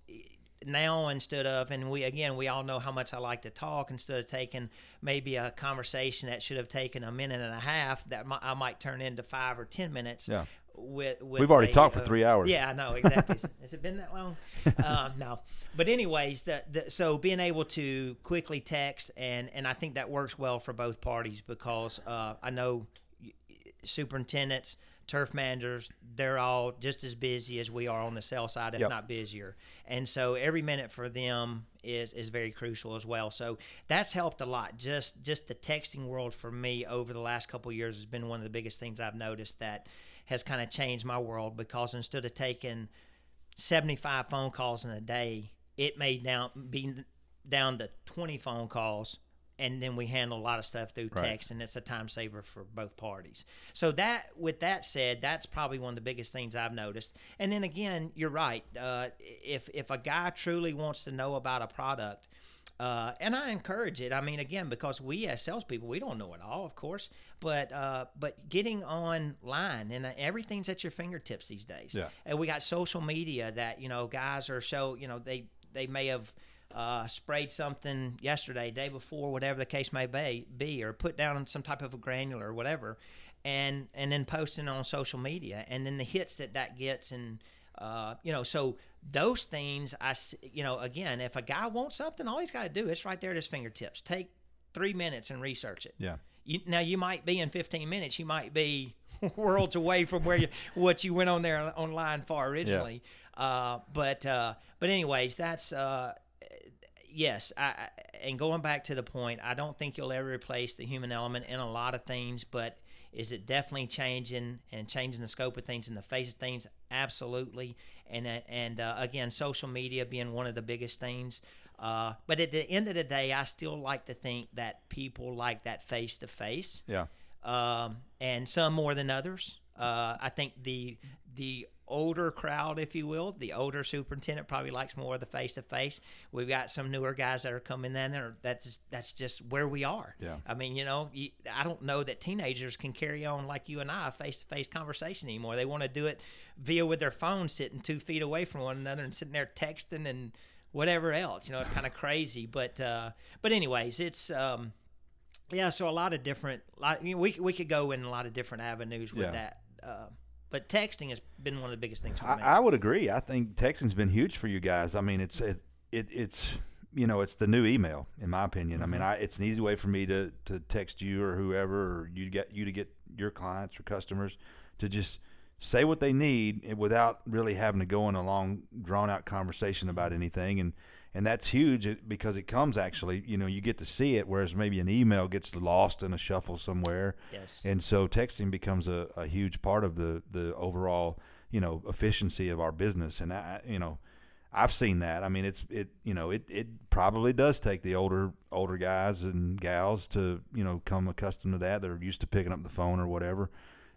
[SPEAKER 2] now instead of and we again we all know how much I like to talk instead of taking maybe a conversation that should have taken a minute and a half that I might turn into five or ten minutes.
[SPEAKER 1] Yeah.
[SPEAKER 2] With, with
[SPEAKER 1] We've already
[SPEAKER 2] a,
[SPEAKER 1] talked for
[SPEAKER 2] uh,
[SPEAKER 1] three hours.
[SPEAKER 2] Yeah, I know exactly. Has it been that long? uh, no, but anyways, the, the, so being able to quickly text and and I think that works well for both parties because uh, I know superintendents, turf managers, they're all just as busy as we are on the sell side, if
[SPEAKER 1] Yep.
[SPEAKER 2] not busier. And so every minute for them is is very crucial as well. So that's helped a lot. Just just the texting world for me over the last couple of years has been one of the biggest things I've noticed that has kind of changed my world because instead of taking 75 phone calls in a day, it may down be down to 20 phone calls and then we handle a lot of stuff through
[SPEAKER 1] Right.
[SPEAKER 2] text and it's a time saver for both parties. So that with that said, that's probably one of the biggest things I've noticed. And then again, you're right. Uh, if if a guy truly wants to know about a product, uh, and I encourage it. I mean, again, because we as salespeople, we don't know it all, of course, but uh, but getting online and uh, everything's at your fingertips these days.
[SPEAKER 1] Yeah.
[SPEAKER 2] And we got social media that you know guys are so you know they they may have uh, sprayed something yesterday, day before, whatever the case may be, be, or put down some type of a granular or whatever, and and then posting on social media, and then the hits that that gets, and uh, you know, so those things, I, you know, again, if a guy wants something, all he's got to do, is right there at his fingertips. Take three minutes and research it.
[SPEAKER 1] Yeah.
[SPEAKER 2] You, now you might be in 15 minutes. You might be worlds away from where you what you went on there online for originally. Uh, but uh, but anyways, that's uh, yes. I, I- and going back to the point, I don't think you'll ever replace the human element in a lot of things, but is it definitely changing and changing the scope of things and the face of things? Absolutely. And uh, and uh, again, social media being one of the biggest things. Uh, but at the end of the day, I still like to think that people like that face to face
[SPEAKER 1] Yeah.
[SPEAKER 2] um, and some more than others. Uh, I think the the older crowd, if you will, the older superintendent probably likes more of the face to face. We've got some newer guys that are coming in there. That's that's just where we are.
[SPEAKER 1] Yeah.
[SPEAKER 2] I mean, you know, you, I don't know that teenagers can carry on like you and I a face to face conversation anymore. They want to do it via with their phone sitting two feet away from one another and sitting there texting and whatever else. You know, it's kind of crazy. But uh, but anyways, it's. Um, yeah, so a lot of different. Lot, you know, we we could go in a lot of different avenues with
[SPEAKER 1] Yeah.
[SPEAKER 2] that. Uh, but texting has been one of the biggest things for me.
[SPEAKER 1] I, I would agree. I think texting's been huge for you guys. I mean, it's it, it it's you know it's the new email in my opinion. I mean, mm-hmm. I, it's an easy way for me to to text you or whoever or you get you to get your clients or customers to just say what they need eh, without really having to go in a long drawn out conversation about anything and and that's huge because it comes actually you know you get to see it whereas maybe an email gets lost in a shuffle somewhere.
[SPEAKER 2] Yes.
[SPEAKER 1] and so texting becomes a, a huge part of the the overall you know efficiency of our business. And I you know I've seen that. I mean it's it you know it it probably does take the older older guys and gals to you know come accustomed to that. They're used to picking up the phone or whatever.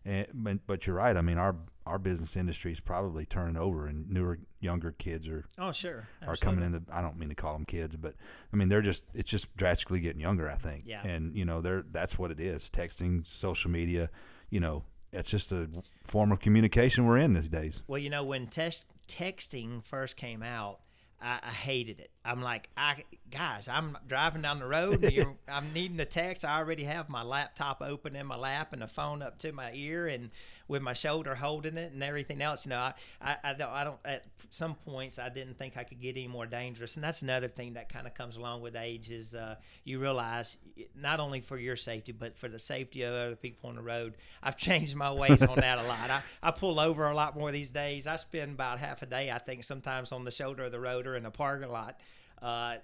[SPEAKER 1] And but, but you're right. I mean our our business industry is probably turning over and newer younger kids are
[SPEAKER 2] oh, sure.
[SPEAKER 1] are coming in the I don't mean to call them kids, but I mean they're just it's just drastically getting younger, I think.
[SPEAKER 2] Yeah.
[SPEAKER 1] And you know, they're that's what it is. Texting, social media, you know, it's just a form of communication we're in these days.
[SPEAKER 2] Well, you know, when text texting first came out, I, I hated it. I'm like, I guys, I'm driving down the road. And you're, I'm needing to text. I already have my laptop open in my lap and the phone up to my ear and with my shoulder holding it and everything else. You know, I, I, I don't, I don't. At some points, I didn't think I could get any more dangerous. And that's another thing that kind of comes along with age is uh, you realize not only for your safety but for the safety of other people on the road. I've changed my ways on that a lot. I, I pull over a lot more these days. I spend about half a day, I think, sometimes on the shoulder of the road or in a parking lot. Uh,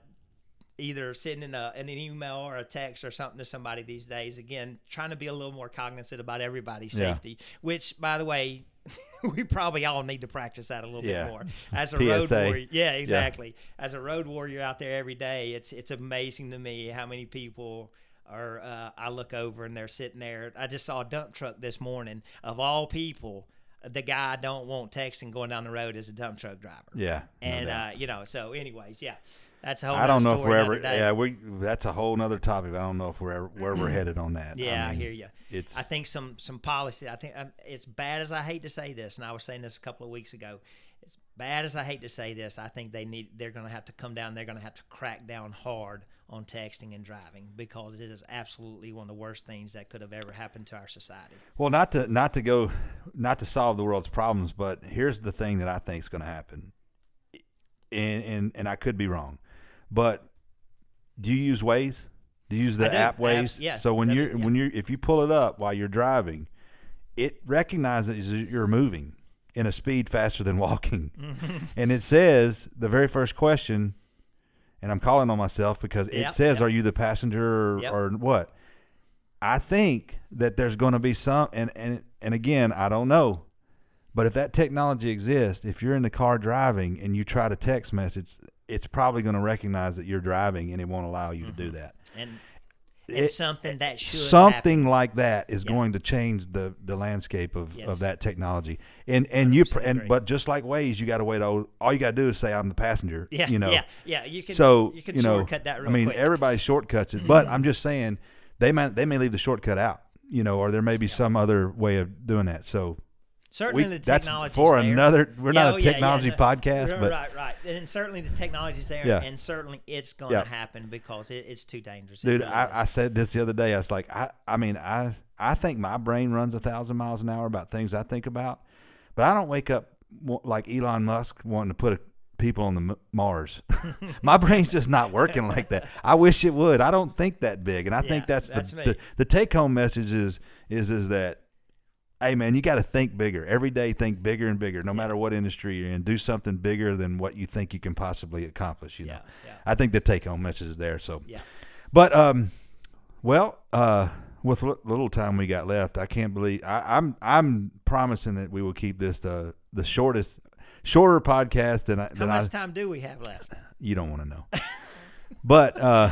[SPEAKER 2] either sending a, an email or a text or something to somebody these days. Again, trying to be a little more cognizant about everybody's
[SPEAKER 1] Yeah.
[SPEAKER 2] safety, which, by the way, we probably all need to practice that a little
[SPEAKER 1] Yeah.
[SPEAKER 2] bit more. As a road warrior, yeah, exactly. As a road warrior out there every day, it's it's amazing to me how many people are. Uh, I look over and they're sitting there. I just saw a dump truck this morning. Of all people, the guy I don't want texting going down the road is a dump truck driver.
[SPEAKER 1] Yeah.
[SPEAKER 2] And
[SPEAKER 1] doubt.
[SPEAKER 2] uh, you know, so anyways, yeah, that's a whole.
[SPEAKER 1] I don't know if we're ever. Yeah, we. That's a whole nother topic. I don't know if we're ever, where we're headed on that.
[SPEAKER 2] Yeah, I,
[SPEAKER 1] mean,
[SPEAKER 2] hear you.
[SPEAKER 1] It's.
[SPEAKER 2] I think some some policy. I think um, it's bad as I hate to say this, and I was saying this a couple of weeks ago. As bad as I hate to say this, I think they need. They're going to have to come down. They're going to have to crack down hard on texting and driving because it is absolutely one of the worst things that could have ever happened to our society.
[SPEAKER 1] Well, not to not to go, not to solve the world's problems, but here's the thing that I think is going to happen, and and and I could be wrong, but do you use Waze? Do you use the
[SPEAKER 2] I do.
[SPEAKER 1] app
[SPEAKER 2] yeah.
[SPEAKER 1] So when you're
[SPEAKER 2] yeah.
[SPEAKER 1] when you if you pull it up while you're driving, it recognizes that you're moving in a speed faster than walking,
[SPEAKER 2] Mm-hmm.
[SPEAKER 1] and it says the very first question, and I'm calling on myself because it
[SPEAKER 2] Yep,
[SPEAKER 1] says,
[SPEAKER 2] yep.
[SPEAKER 1] "Are you the passenger or,
[SPEAKER 2] Yep.
[SPEAKER 1] or what?" I think that there's going to be some, and and and again, I don't know, but if that technology exists, if you're in the car driving and you try to text message, it's probably going to recognize that you're driving and it won't allow you to do mm-hmm. that.
[SPEAKER 2] And and
[SPEAKER 1] It-
[SPEAKER 2] something that should
[SPEAKER 1] Something like that is
[SPEAKER 2] Yeah.
[SPEAKER 1] going to change the the landscape of,
[SPEAKER 2] Yes.
[SPEAKER 1] of that technology. And and you pr-
[SPEAKER 2] 100%
[SPEAKER 1] and but just like Waze, you got to wait. All, all you got to do is say I'm the passenger.
[SPEAKER 2] Yeah,
[SPEAKER 1] you know.
[SPEAKER 2] yeah, yeah. You can
[SPEAKER 1] so
[SPEAKER 2] you can
[SPEAKER 1] know,
[SPEAKER 2] shortcut that real
[SPEAKER 1] I mean,
[SPEAKER 2] quick.
[SPEAKER 1] everybody shortcuts it, but mm-hmm. I'm just saying they might they may leave the shortcut out. You know, or there may be some other way of doing that. So
[SPEAKER 2] Certainly
[SPEAKER 1] we,
[SPEAKER 2] the
[SPEAKER 1] that's
[SPEAKER 2] technology
[SPEAKER 1] for another. We're
[SPEAKER 2] Yeah,
[SPEAKER 1] not
[SPEAKER 2] oh,
[SPEAKER 1] a
[SPEAKER 2] yeah, yeah,
[SPEAKER 1] technology podcast,
[SPEAKER 2] right,
[SPEAKER 1] but
[SPEAKER 2] right, right, and certainly the technology's there,
[SPEAKER 1] Yeah.
[SPEAKER 2] and certainly it's going to
[SPEAKER 1] Yeah.
[SPEAKER 2] happen because it, it's too dangerous.
[SPEAKER 1] Dude, I. I said this the other day. I was like, I, I mean, I, I think my brain runs a thousand miles an hour about things I think about, but I don't wake up like Elon Musk wanting to put a, people on the Mars. my brain's just not working like that. I wish it would. I don't think that big, and I think that's,
[SPEAKER 2] that's
[SPEAKER 1] the, the the take home message is is is that. Hey man, you got to think bigger. Every day, think bigger and bigger. No matter what industry you're in, do something bigger than what you think you can possibly accomplish. You know,
[SPEAKER 2] Yeah, yeah.
[SPEAKER 1] I think the take home message is there. So,
[SPEAKER 2] Yeah.
[SPEAKER 1] but um, well, uh, with li- little time we got left, I can't believe I, I'm I'm promising that we will keep this the the shortest shorter podcast than I
[SPEAKER 2] How much
[SPEAKER 1] I
[SPEAKER 2] time do we have left?
[SPEAKER 1] you don't want to know. but uh,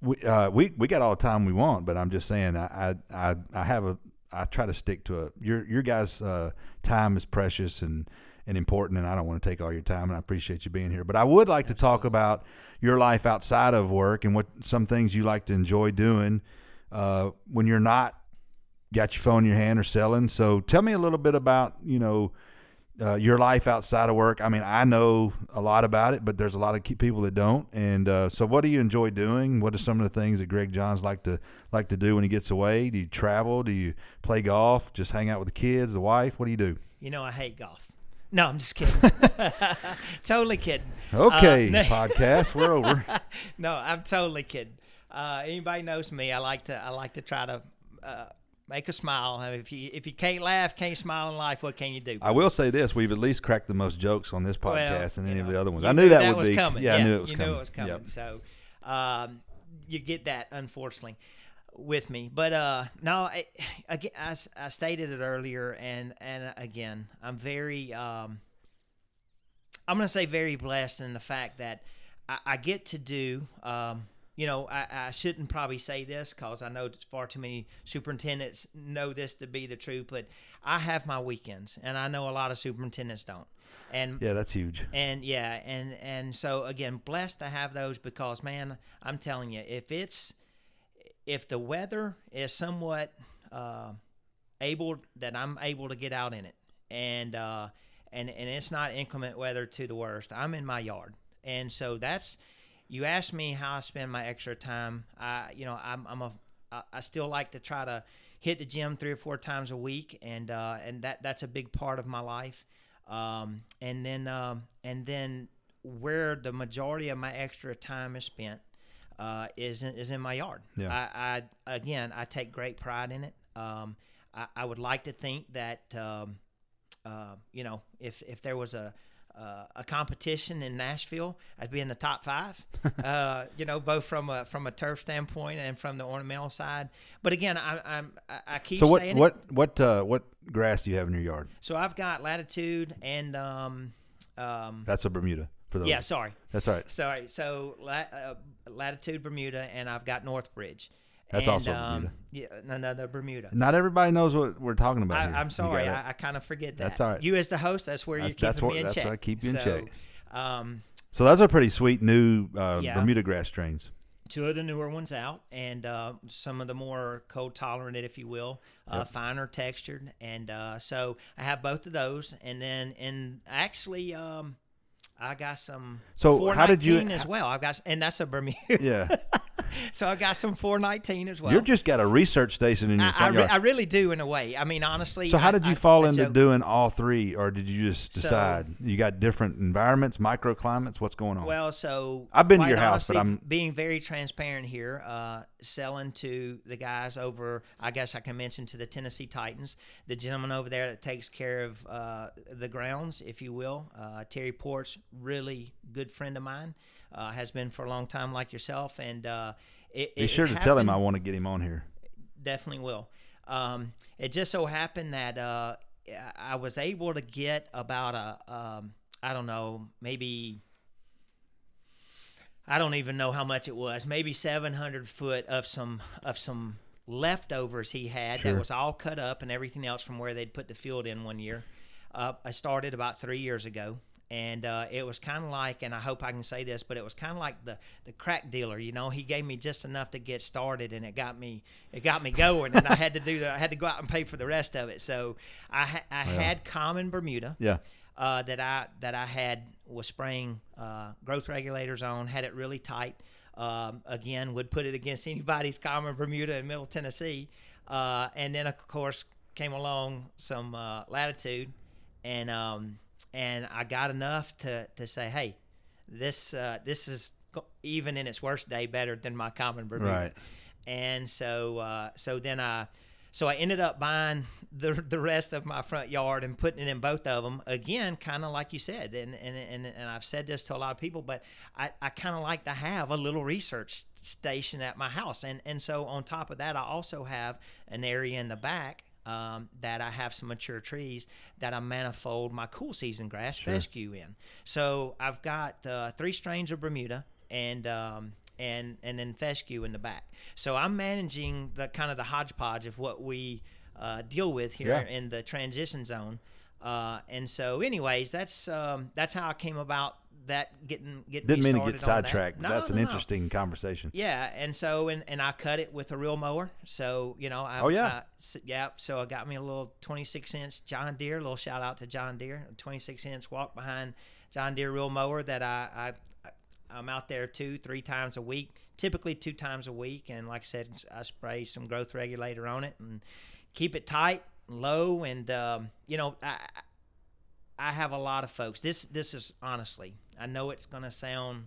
[SPEAKER 1] we uh, we we got all the time we want. But I'm just saying, I I I, I have a I try to stick to a your your guys' uh, time is precious and and important, and I don't want to take all your time. And I appreciate you being here. But I would like to talk about your life outside of work and what some things you like to enjoy doing uh, when you're not got your phone in your hand or selling. So tell me a little bit about you know uh, your life outside of work. I mean, I know a lot about it, but there's a lot of people that don't. And uh, so, what do you enjoy doing? What are some of the things that Greg Johns like to like to do when he gets away? Do you travel? Do you play golf? Just hang out with the kids, the wife? What do you do?
[SPEAKER 2] You know, I hate golf. No, I'm just kidding. totally kidding.
[SPEAKER 1] Okay,
[SPEAKER 2] Uh,
[SPEAKER 1] podcast, we're over.
[SPEAKER 2] no, I'm totally kidding. Uh, anybody knows me, I like to I like to try to uh, make a smile. I mean, if you if you can't laugh, can't smile in life, what can you do?
[SPEAKER 1] I will say this: we've at least cracked the most jokes on this podcast
[SPEAKER 2] Well,
[SPEAKER 1] than any of the other ones. I knew that, would
[SPEAKER 2] was
[SPEAKER 1] be
[SPEAKER 2] coming.
[SPEAKER 1] Yeah, I knew it was
[SPEAKER 2] you
[SPEAKER 1] coming.
[SPEAKER 2] knew it was coming.
[SPEAKER 1] Yep.
[SPEAKER 2] So um, you get that, unfortunately, with me. But uh, no, I, again, I, I stated it earlier, and and again, I'm very. Um, I'm going to say very blessed in the fact that I, I get to do. Um, you know, I, I shouldn't probably say this because I know far too many superintendents know this to be the truth, but I have my weekends, and I know a lot of superintendents don't. And
[SPEAKER 1] Yeah, that's huge.
[SPEAKER 2] and yeah, and and so again, blessed to have those because man, I'm telling you, if it's if the weather is somewhat uh, able that I'm able to get out in it, and uh, and and it's not inclement weather to the worst, I'm in my yard, and so that's you asked me how I spend my extra time. I you know I'm I'm a I- still like to try to hit the gym three or four times a week, and uh, and that that's a big part of my life. Um, and then um, and then where the majority of my extra time is spent uh, is in, is in my yard.
[SPEAKER 1] Yeah.
[SPEAKER 2] I, I again I take great pride in it. Um, I, I would like to think that um, uh, you know if if there was a uh, a competition in Nashville, I'd be in the top five. uh, you know, both from a from a turf standpoint and from the ornamental side. But again, I, I'm I, keep
[SPEAKER 1] So what
[SPEAKER 2] saying it.
[SPEAKER 1] what what uh, what grass do you have in your yard?
[SPEAKER 2] So I've got latitude and um, um,
[SPEAKER 1] That's a Bermuda for those.
[SPEAKER 2] yeah, sorry,
[SPEAKER 1] That's all right.
[SPEAKER 2] sorry. So uh, latitude Bermuda, and I've got Northbridge.
[SPEAKER 1] That's
[SPEAKER 2] and,
[SPEAKER 1] also
[SPEAKER 2] um,
[SPEAKER 1] Bermuda.
[SPEAKER 2] Yeah, no, no, no, Bermuda.
[SPEAKER 1] Not everybody knows what we're talking about.
[SPEAKER 2] I,
[SPEAKER 1] here.
[SPEAKER 2] I'm sorry, I, I kind of forget that.
[SPEAKER 1] That's all right.
[SPEAKER 2] You as the host, that's where
[SPEAKER 1] Uh,
[SPEAKER 2] you're keeping
[SPEAKER 1] that's what-
[SPEAKER 2] me in
[SPEAKER 1] that's
[SPEAKER 2] check.
[SPEAKER 1] I keep you in
[SPEAKER 2] so,
[SPEAKER 1] check.
[SPEAKER 2] Um,
[SPEAKER 1] so those are pretty sweet new uh,
[SPEAKER 2] Yeah.
[SPEAKER 1] Bermuda grass strains.
[SPEAKER 2] two of the newer ones out, and uh, some of the more cold tolerant, if you will, uh, finer textured, and uh, so I have both of those, and then and actually. Um, I got some.
[SPEAKER 1] So how did you-
[SPEAKER 2] as well? I got, and that's a Bermuda.
[SPEAKER 1] Yeah,
[SPEAKER 2] so I got some four nineteen as well.
[SPEAKER 1] you're just got a research station in your
[SPEAKER 2] I, I, re-. I really do in a way. I mean, honestly.
[SPEAKER 1] so how
[SPEAKER 2] I-
[SPEAKER 1] did you fall into
[SPEAKER 2] joke.
[SPEAKER 1] doing all three, or did you just
[SPEAKER 2] So-
[SPEAKER 1] decide you got different environments, microclimates? What's going on?
[SPEAKER 2] Well, so
[SPEAKER 1] I've been to your house, but I'm-
[SPEAKER 2] being very transparent here. Uh, selling to the guys over, I guess I can mention to the Tennessee Titans, the gentleman over there that takes care of uh, the grounds, if you will. Uh, Terry Ports, really good friend of mine, uh, has been for a long time, like yourself, and uh, it,
[SPEAKER 1] Be
[SPEAKER 2] it
[SPEAKER 1] sure to tell him I want to get him on here.
[SPEAKER 2] definitely will. Um, it just so happened that uh, I was able to get about a, um, I don't know, maybe, I don't even know how much it was, maybe 700 foot of some of some leftovers he had
[SPEAKER 1] Sure.
[SPEAKER 2] that was all cut up and everything else from where they'd put the field in one year. Uh, I started about three years ago. And uh, it was kind of like, and I hope I can say this, but it was kind of like the, the crack dealer. You know, he gave me just enough to get started, and it got me it got me going. and I had to do the, I had to go out and pay for the rest of it. So I ha- I had common Bermuda
[SPEAKER 1] Yeah,
[SPEAKER 2] uh, that I that I had was spraying uh, growth regulators on, had it really tight. Um, again, would put it against anybody's common Bermuda in Middle Tennessee, uh, and then of course came along some uh, latitude, and um, and I got enough to to say, hey, this uh, this is even in its worst day better than my common Bermuda
[SPEAKER 1] Right.
[SPEAKER 2] and so uh, so then I so I ended up buying the the rest of my front yard and putting it in both of them again, kind of like you said, and and, and and I've said this to a lot of people, but I, I kind of like to have a little research station at my house, and and so on top of that, I also have an area in the back. Um, that I have some mature trees that I manifold my cool season grass fescue in. So I've got uh, three strains of Bermuda and um, and and then fescue in the back. So I'm managing the kind of the hodgepodge of what we uh, deal with here
[SPEAKER 1] Yeah.
[SPEAKER 2] in the transition zone. Uh, and so, anyways, that's um, that's how I came about that getting getting.
[SPEAKER 1] didn't
[SPEAKER 2] me
[SPEAKER 1] mean to get
[SPEAKER 2] on that.
[SPEAKER 1] sidetracked. but
[SPEAKER 2] No,
[SPEAKER 1] that's
[SPEAKER 2] no,
[SPEAKER 1] an
[SPEAKER 2] no.
[SPEAKER 1] interesting conversation.
[SPEAKER 2] Yeah, and so and, and I cut it with a reel mower. So you know, I,
[SPEAKER 1] Oh, yeah?
[SPEAKER 2] I- s- yeah. So I got me a little 26 inch John Deere. little shout out to John Deere. 26 inch walk behind John Deere reel mower that I, I I'm out there two three times a week. Typically two times a week, and like I said, I spray some growth regulator on it and keep it tight, low, and um, you know I. I- have a lot of folks. This this is honestly, I know it's going to sound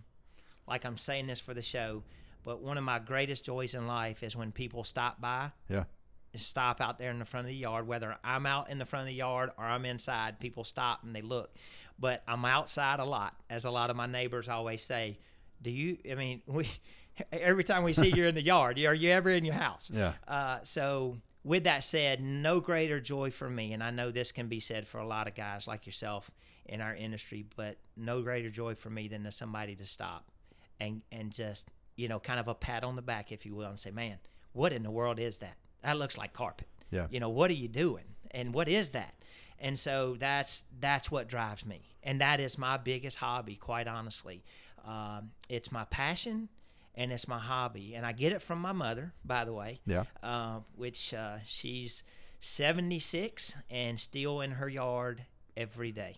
[SPEAKER 2] like I'm saying this for the show, but one of my greatest joys in life is when people stop by,
[SPEAKER 1] Yeah.
[SPEAKER 2] stop out there in the front of the yard, whether I'm out in the front of the yard or I'm inside, people stop and they look. But I'm outside a lot, as a lot of my neighbors always say. Do you, I mean, we, every time we see you're in the yard, are you ever in your house?
[SPEAKER 1] Yeah.
[SPEAKER 2] Uh, so, with that said, no greater joy for me, and I know this can be said for a lot of guys like yourself in our industry, but no greater joy for me than to somebody to stop and and just you know kind of a pat on the back, if you will, and say, "Man, what in the world is that? That looks like carpet.
[SPEAKER 1] Yeah.
[SPEAKER 2] You know, what are you doing? And what is that?" And so that's that's what drives me, and that is my biggest hobby, quite honestly. Um, it's my passion and it's my hobby, and I get it from my mother, by the way.
[SPEAKER 1] Yeah.
[SPEAKER 2] Uh, which uh, she's 76 and still in her yard every day,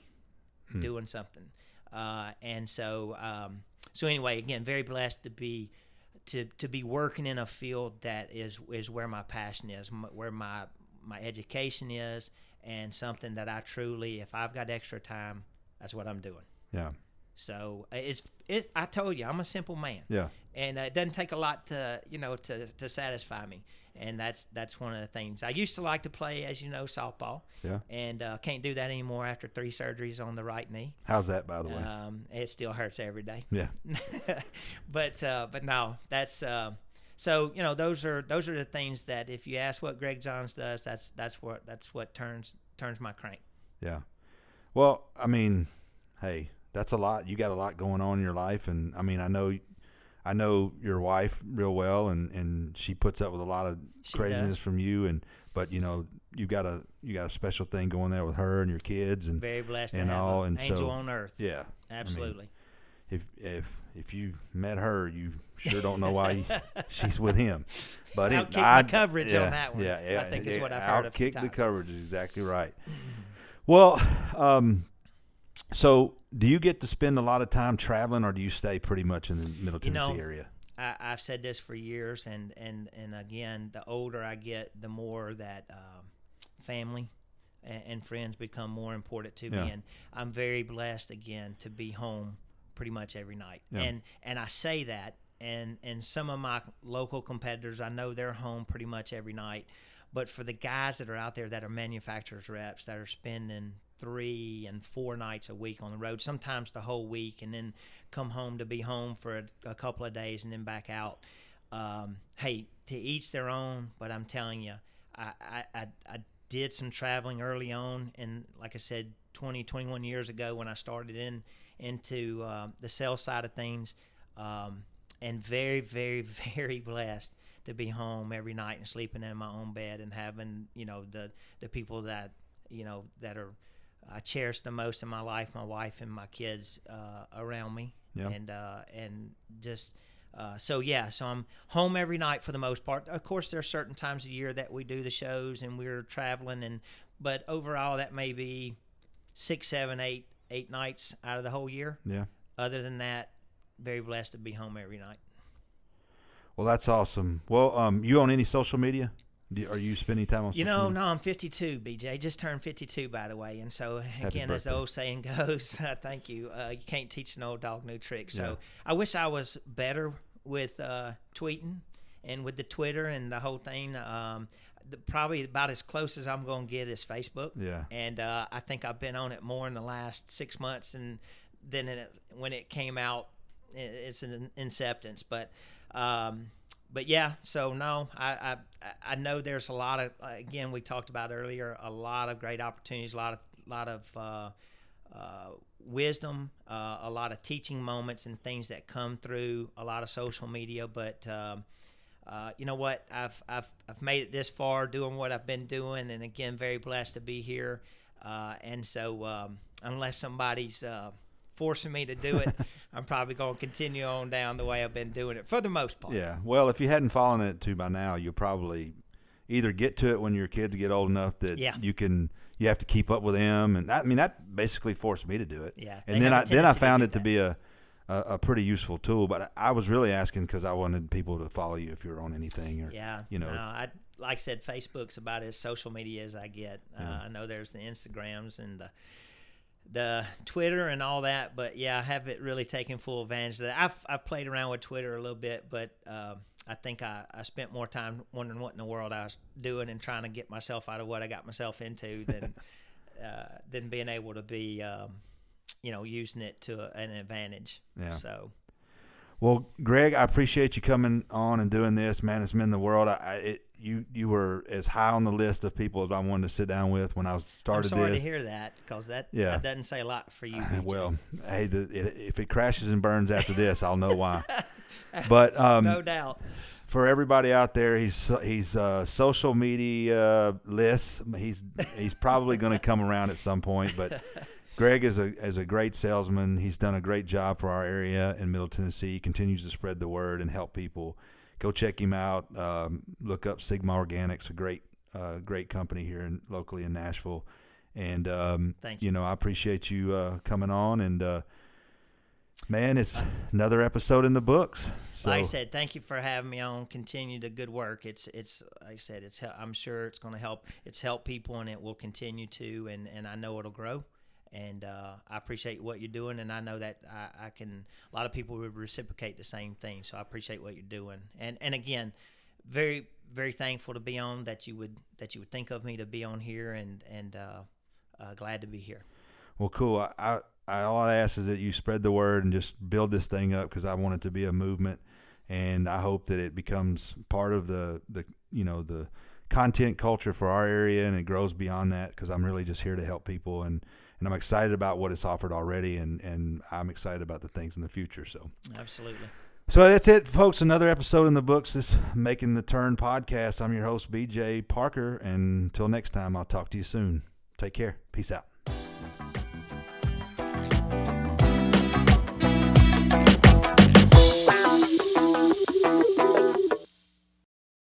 [SPEAKER 2] doing something. Uh, and so, um, so anyway, again, very blessed to be to to be working in a field that is is where my passion is, m- where my my education is, and something that I truly, if I've got extra time, that's what I'm doing.
[SPEAKER 1] Yeah.
[SPEAKER 2] So uh, it's it. I told you, I'm a simple man.
[SPEAKER 1] Yeah.
[SPEAKER 2] And uh, it doesn't take a lot to you know to to satisfy me, and that's that's one of the things. I used to like to play, as you know, softball.
[SPEAKER 1] Yeah.
[SPEAKER 2] And uh, can't do that anymore after three surgeries on the right knee.
[SPEAKER 1] How's that, by the way?
[SPEAKER 2] Um, it still hurts every day.
[SPEAKER 1] yeah.
[SPEAKER 2] but uh, but no, that's uh, so you know those are those are the things that if you ask what Greg Johns does, that's that's what that's what turns turns my crank.
[SPEAKER 1] Yeah. Well, I mean, hey, that's a lot. You got a lot going on in your life, and I mean, I know, I know your wife real well, and and she puts up with a lot of
[SPEAKER 2] She
[SPEAKER 1] craziness
[SPEAKER 2] does.
[SPEAKER 1] from you, and but you know, you got a you got a special thing going there with her and your kids, and
[SPEAKER 2] Very blessed to
[SPEAKER 1] And
[SPEAKER 2] have
[SPEAKER 1] all,
[SPEAKER 2] an
[SPEAKER 1] and
[SPEAKER 2] angel
[SPEAKER 1] so-
[SPEAKER 2] on earth.
[SPEAKER 1] yeah,
[SPEAKER 2] Absolutely.
[SPEAKER 1] if if if you met her, you sure don't know why she's with him. But
[SPEAKER 2] Outkick my
[SPEAKER 1] I'd-
[SPEAKER 2] coverage on that one,
[SPEAKER 1] Yeah, yeah,
[SPEAKER 2] I think is what I've heard a few
[SPEAKER 1] Outkick the coverage is exactly right. Well, um, so do you get to spend a lot of time traveling, or do you stay pretty much in the Middle
[SPEAKER 2] You
[SPEAKER 1] Tennessee
[SPEAKER 2] know,
[SPEAKER 1] area?
[SPEAKER 2] I, I've said this for years, and and and again, the older I get, the more that um, family and, and friends become more important to
[SPEAKER 1] Yeah.
[SPEAKER 2] me. And I'm very blessed again to be home pretty much every night.
[SPEAKER 1] Yeah.
[SPEAKER 2] And and I say that, and and some of my local competitors, I know they're home pretty much every night. But for the guys that are out there that are manufacturers reps that are spending three and four nights a week on the road, sometimes the whole week, and then come home to be home for a, a couple of days and then back out. Um, hey, to each their own. But I'm telling you, I, I, I, did some traveling early on, and like I said, 20, 21 years ago when I started in into uh, the sales side of things, um, and very, very, very blessed to be home every night and sleeping in my own bed and having you know the the people that you know that are I cherish the most in my life, my wife and my kids uh, around me,
[SPEAKER 1] Yeah.
[SPEAKER 2] and uh, and just uh, so yeah, so I'm home every night for the most part. Of course, there are certain times a year that we do the shows and we're traveling, and but overall that may be six, seven, eight, eight nights out of the whole year.
[SPEAKER 1] Yeah.
[SPEAKER 2] Other than that, very blessed to be home every night.
[SPEAKER 1] Well, that's awesome. Well, um, you on any social media? Do, are you spending time on
[SPEAKER 2] You know,
[SPEAKER 1] media?
[SPEAKER 2] no, I'm 52, BJ. Just turned 52, by the way. And so, again, as the old saying goes, thank you. Uh, you can't teach an old dog new tricks. So
[SPEAKER 1] Yeah.
[SPEAKER 2] I wish I was better with uh, tweeting and with the Twitter and the whole thing. Um, the, probably about as close as I'm going to get is Facebook.
[SPEAKER 1] Yeah.
[SPEAKER 2] And uh, I think I've been on it more in the last six months than than it, when it came out. It's an inceptance, but um, but yeah. So no, I, I I know there's a lot of again we talked about earlier a lot of great opportunities, a lot of lot of uh, uh, wisdom, uh, a lot of teaching moments and things that come through a lot of social media, but. Um, uh, you know what? I've, I've I've made it this far doing what I've been doing, and again, very blessed to be here. Uh, and so, um, unless somebody's uh, forcing me to do it, I'm probably going to continue on down the way I've been doing it for the most part.
[SPEAKER 1] Yeah. Well, if you hadn't fallen into by now, you'll probably either get to it when your kids get old enough that
[SPEAKER 2] Yeah.
[SPEAKER 1] you can you have to keep up with them, and that, I mean that basically forced me to do it.
[SPEAKER 2] Yeah,
[SPEAKER 1] And then I then I found it to be a, a a pretty useful tool, but I was really asking because I wanted people to follow you if you're on anything or
[SPEAKER 2] Yeah,
[SPEAKER 1] you know
[SPEAKER 2] no, I like I said, Facebook's about as social media as I get. Uh, I know there's the Instagrams and the the Twitter and all that, but yeah, I haven't really taken full advantage of that. I've I've played around with Twitter a little bit, but uh, I think I, I spent more time wondering what in the world I was doing and trying to get myself out of what I got myself into than uh, than being able to be. Um, you know, using it to a, an advantage.
[SPEAKER 1] Yeah.
[SPEAKER 2] So
[SPEAKER 1] Well, Greg, I appreciate you coming on and doing this, man. It's been the world. I, I it, you you were as high on the list of people as I wanted to sit down with when I
[SPEAKER 2] I'm
[SPEAKER 1] started
[SPEAKER 2] sorry
[SPEAKER 1] this.
[SPEAKER 2] to hear that because that
[SPEAKER 1] Yeah.
[SPEAKER 2] that doesn't say a lot for you.
[SPEAKER 1] Uh. Well, hey, the, it, if it crashes and burns after this, I'll know why. But um,
[SPEAKER 2] no doubt.
[SPEAKER 1] for everybody out there, he's he's uh, social media lists. He's he's probably going to come around at some point. But Greg is a is a great salesman. He's done a great job for our area in Middle Tennessee. He continues to spread the word and help people. Go check him out. Um, look up Sigma Organics, a great uh, great company here in, locally in Nashville. And um,
[SPEAKER 2] Thank
[SPEAKER 1] you you know, I appreciate you uh, coming on. And uh, man, it's another episode in the books. So
[SPEAKER 2] like I said, thank you for having me on. Continue the good work. It's it's like I said, it's I'm sure it's going to help. It's helped people, and it will continue to. And and I know it'll grow. And uh, I appreciate what you're doing, and I know that I, I, can. A lot of people would reciprocate the same thing, so I appreciate what you're doing. And and again, very very thankful to be on that you would that you would think of me to be on here, and and uh, uh, glad to be here.
[SPEAKER 1] Well, cool. I, I, I all I ask is that you spread the word and just build this thing up because I want it to be a movement, and I hope that it becomes part of the the you know the content culture for our area and it grows beyond that because I'm really just here to help people and and I'm excited about what it's offered already, and and I'm excited about the things in the future. So
[SPEAKER 2] absolutely.
[SPEAKER 1] So that's it, folks. Another episode in the books. This Making the Turn podcast. I'm your host, BJ Parker, and until next time, I'll talk to you soon. Take care. Peace out.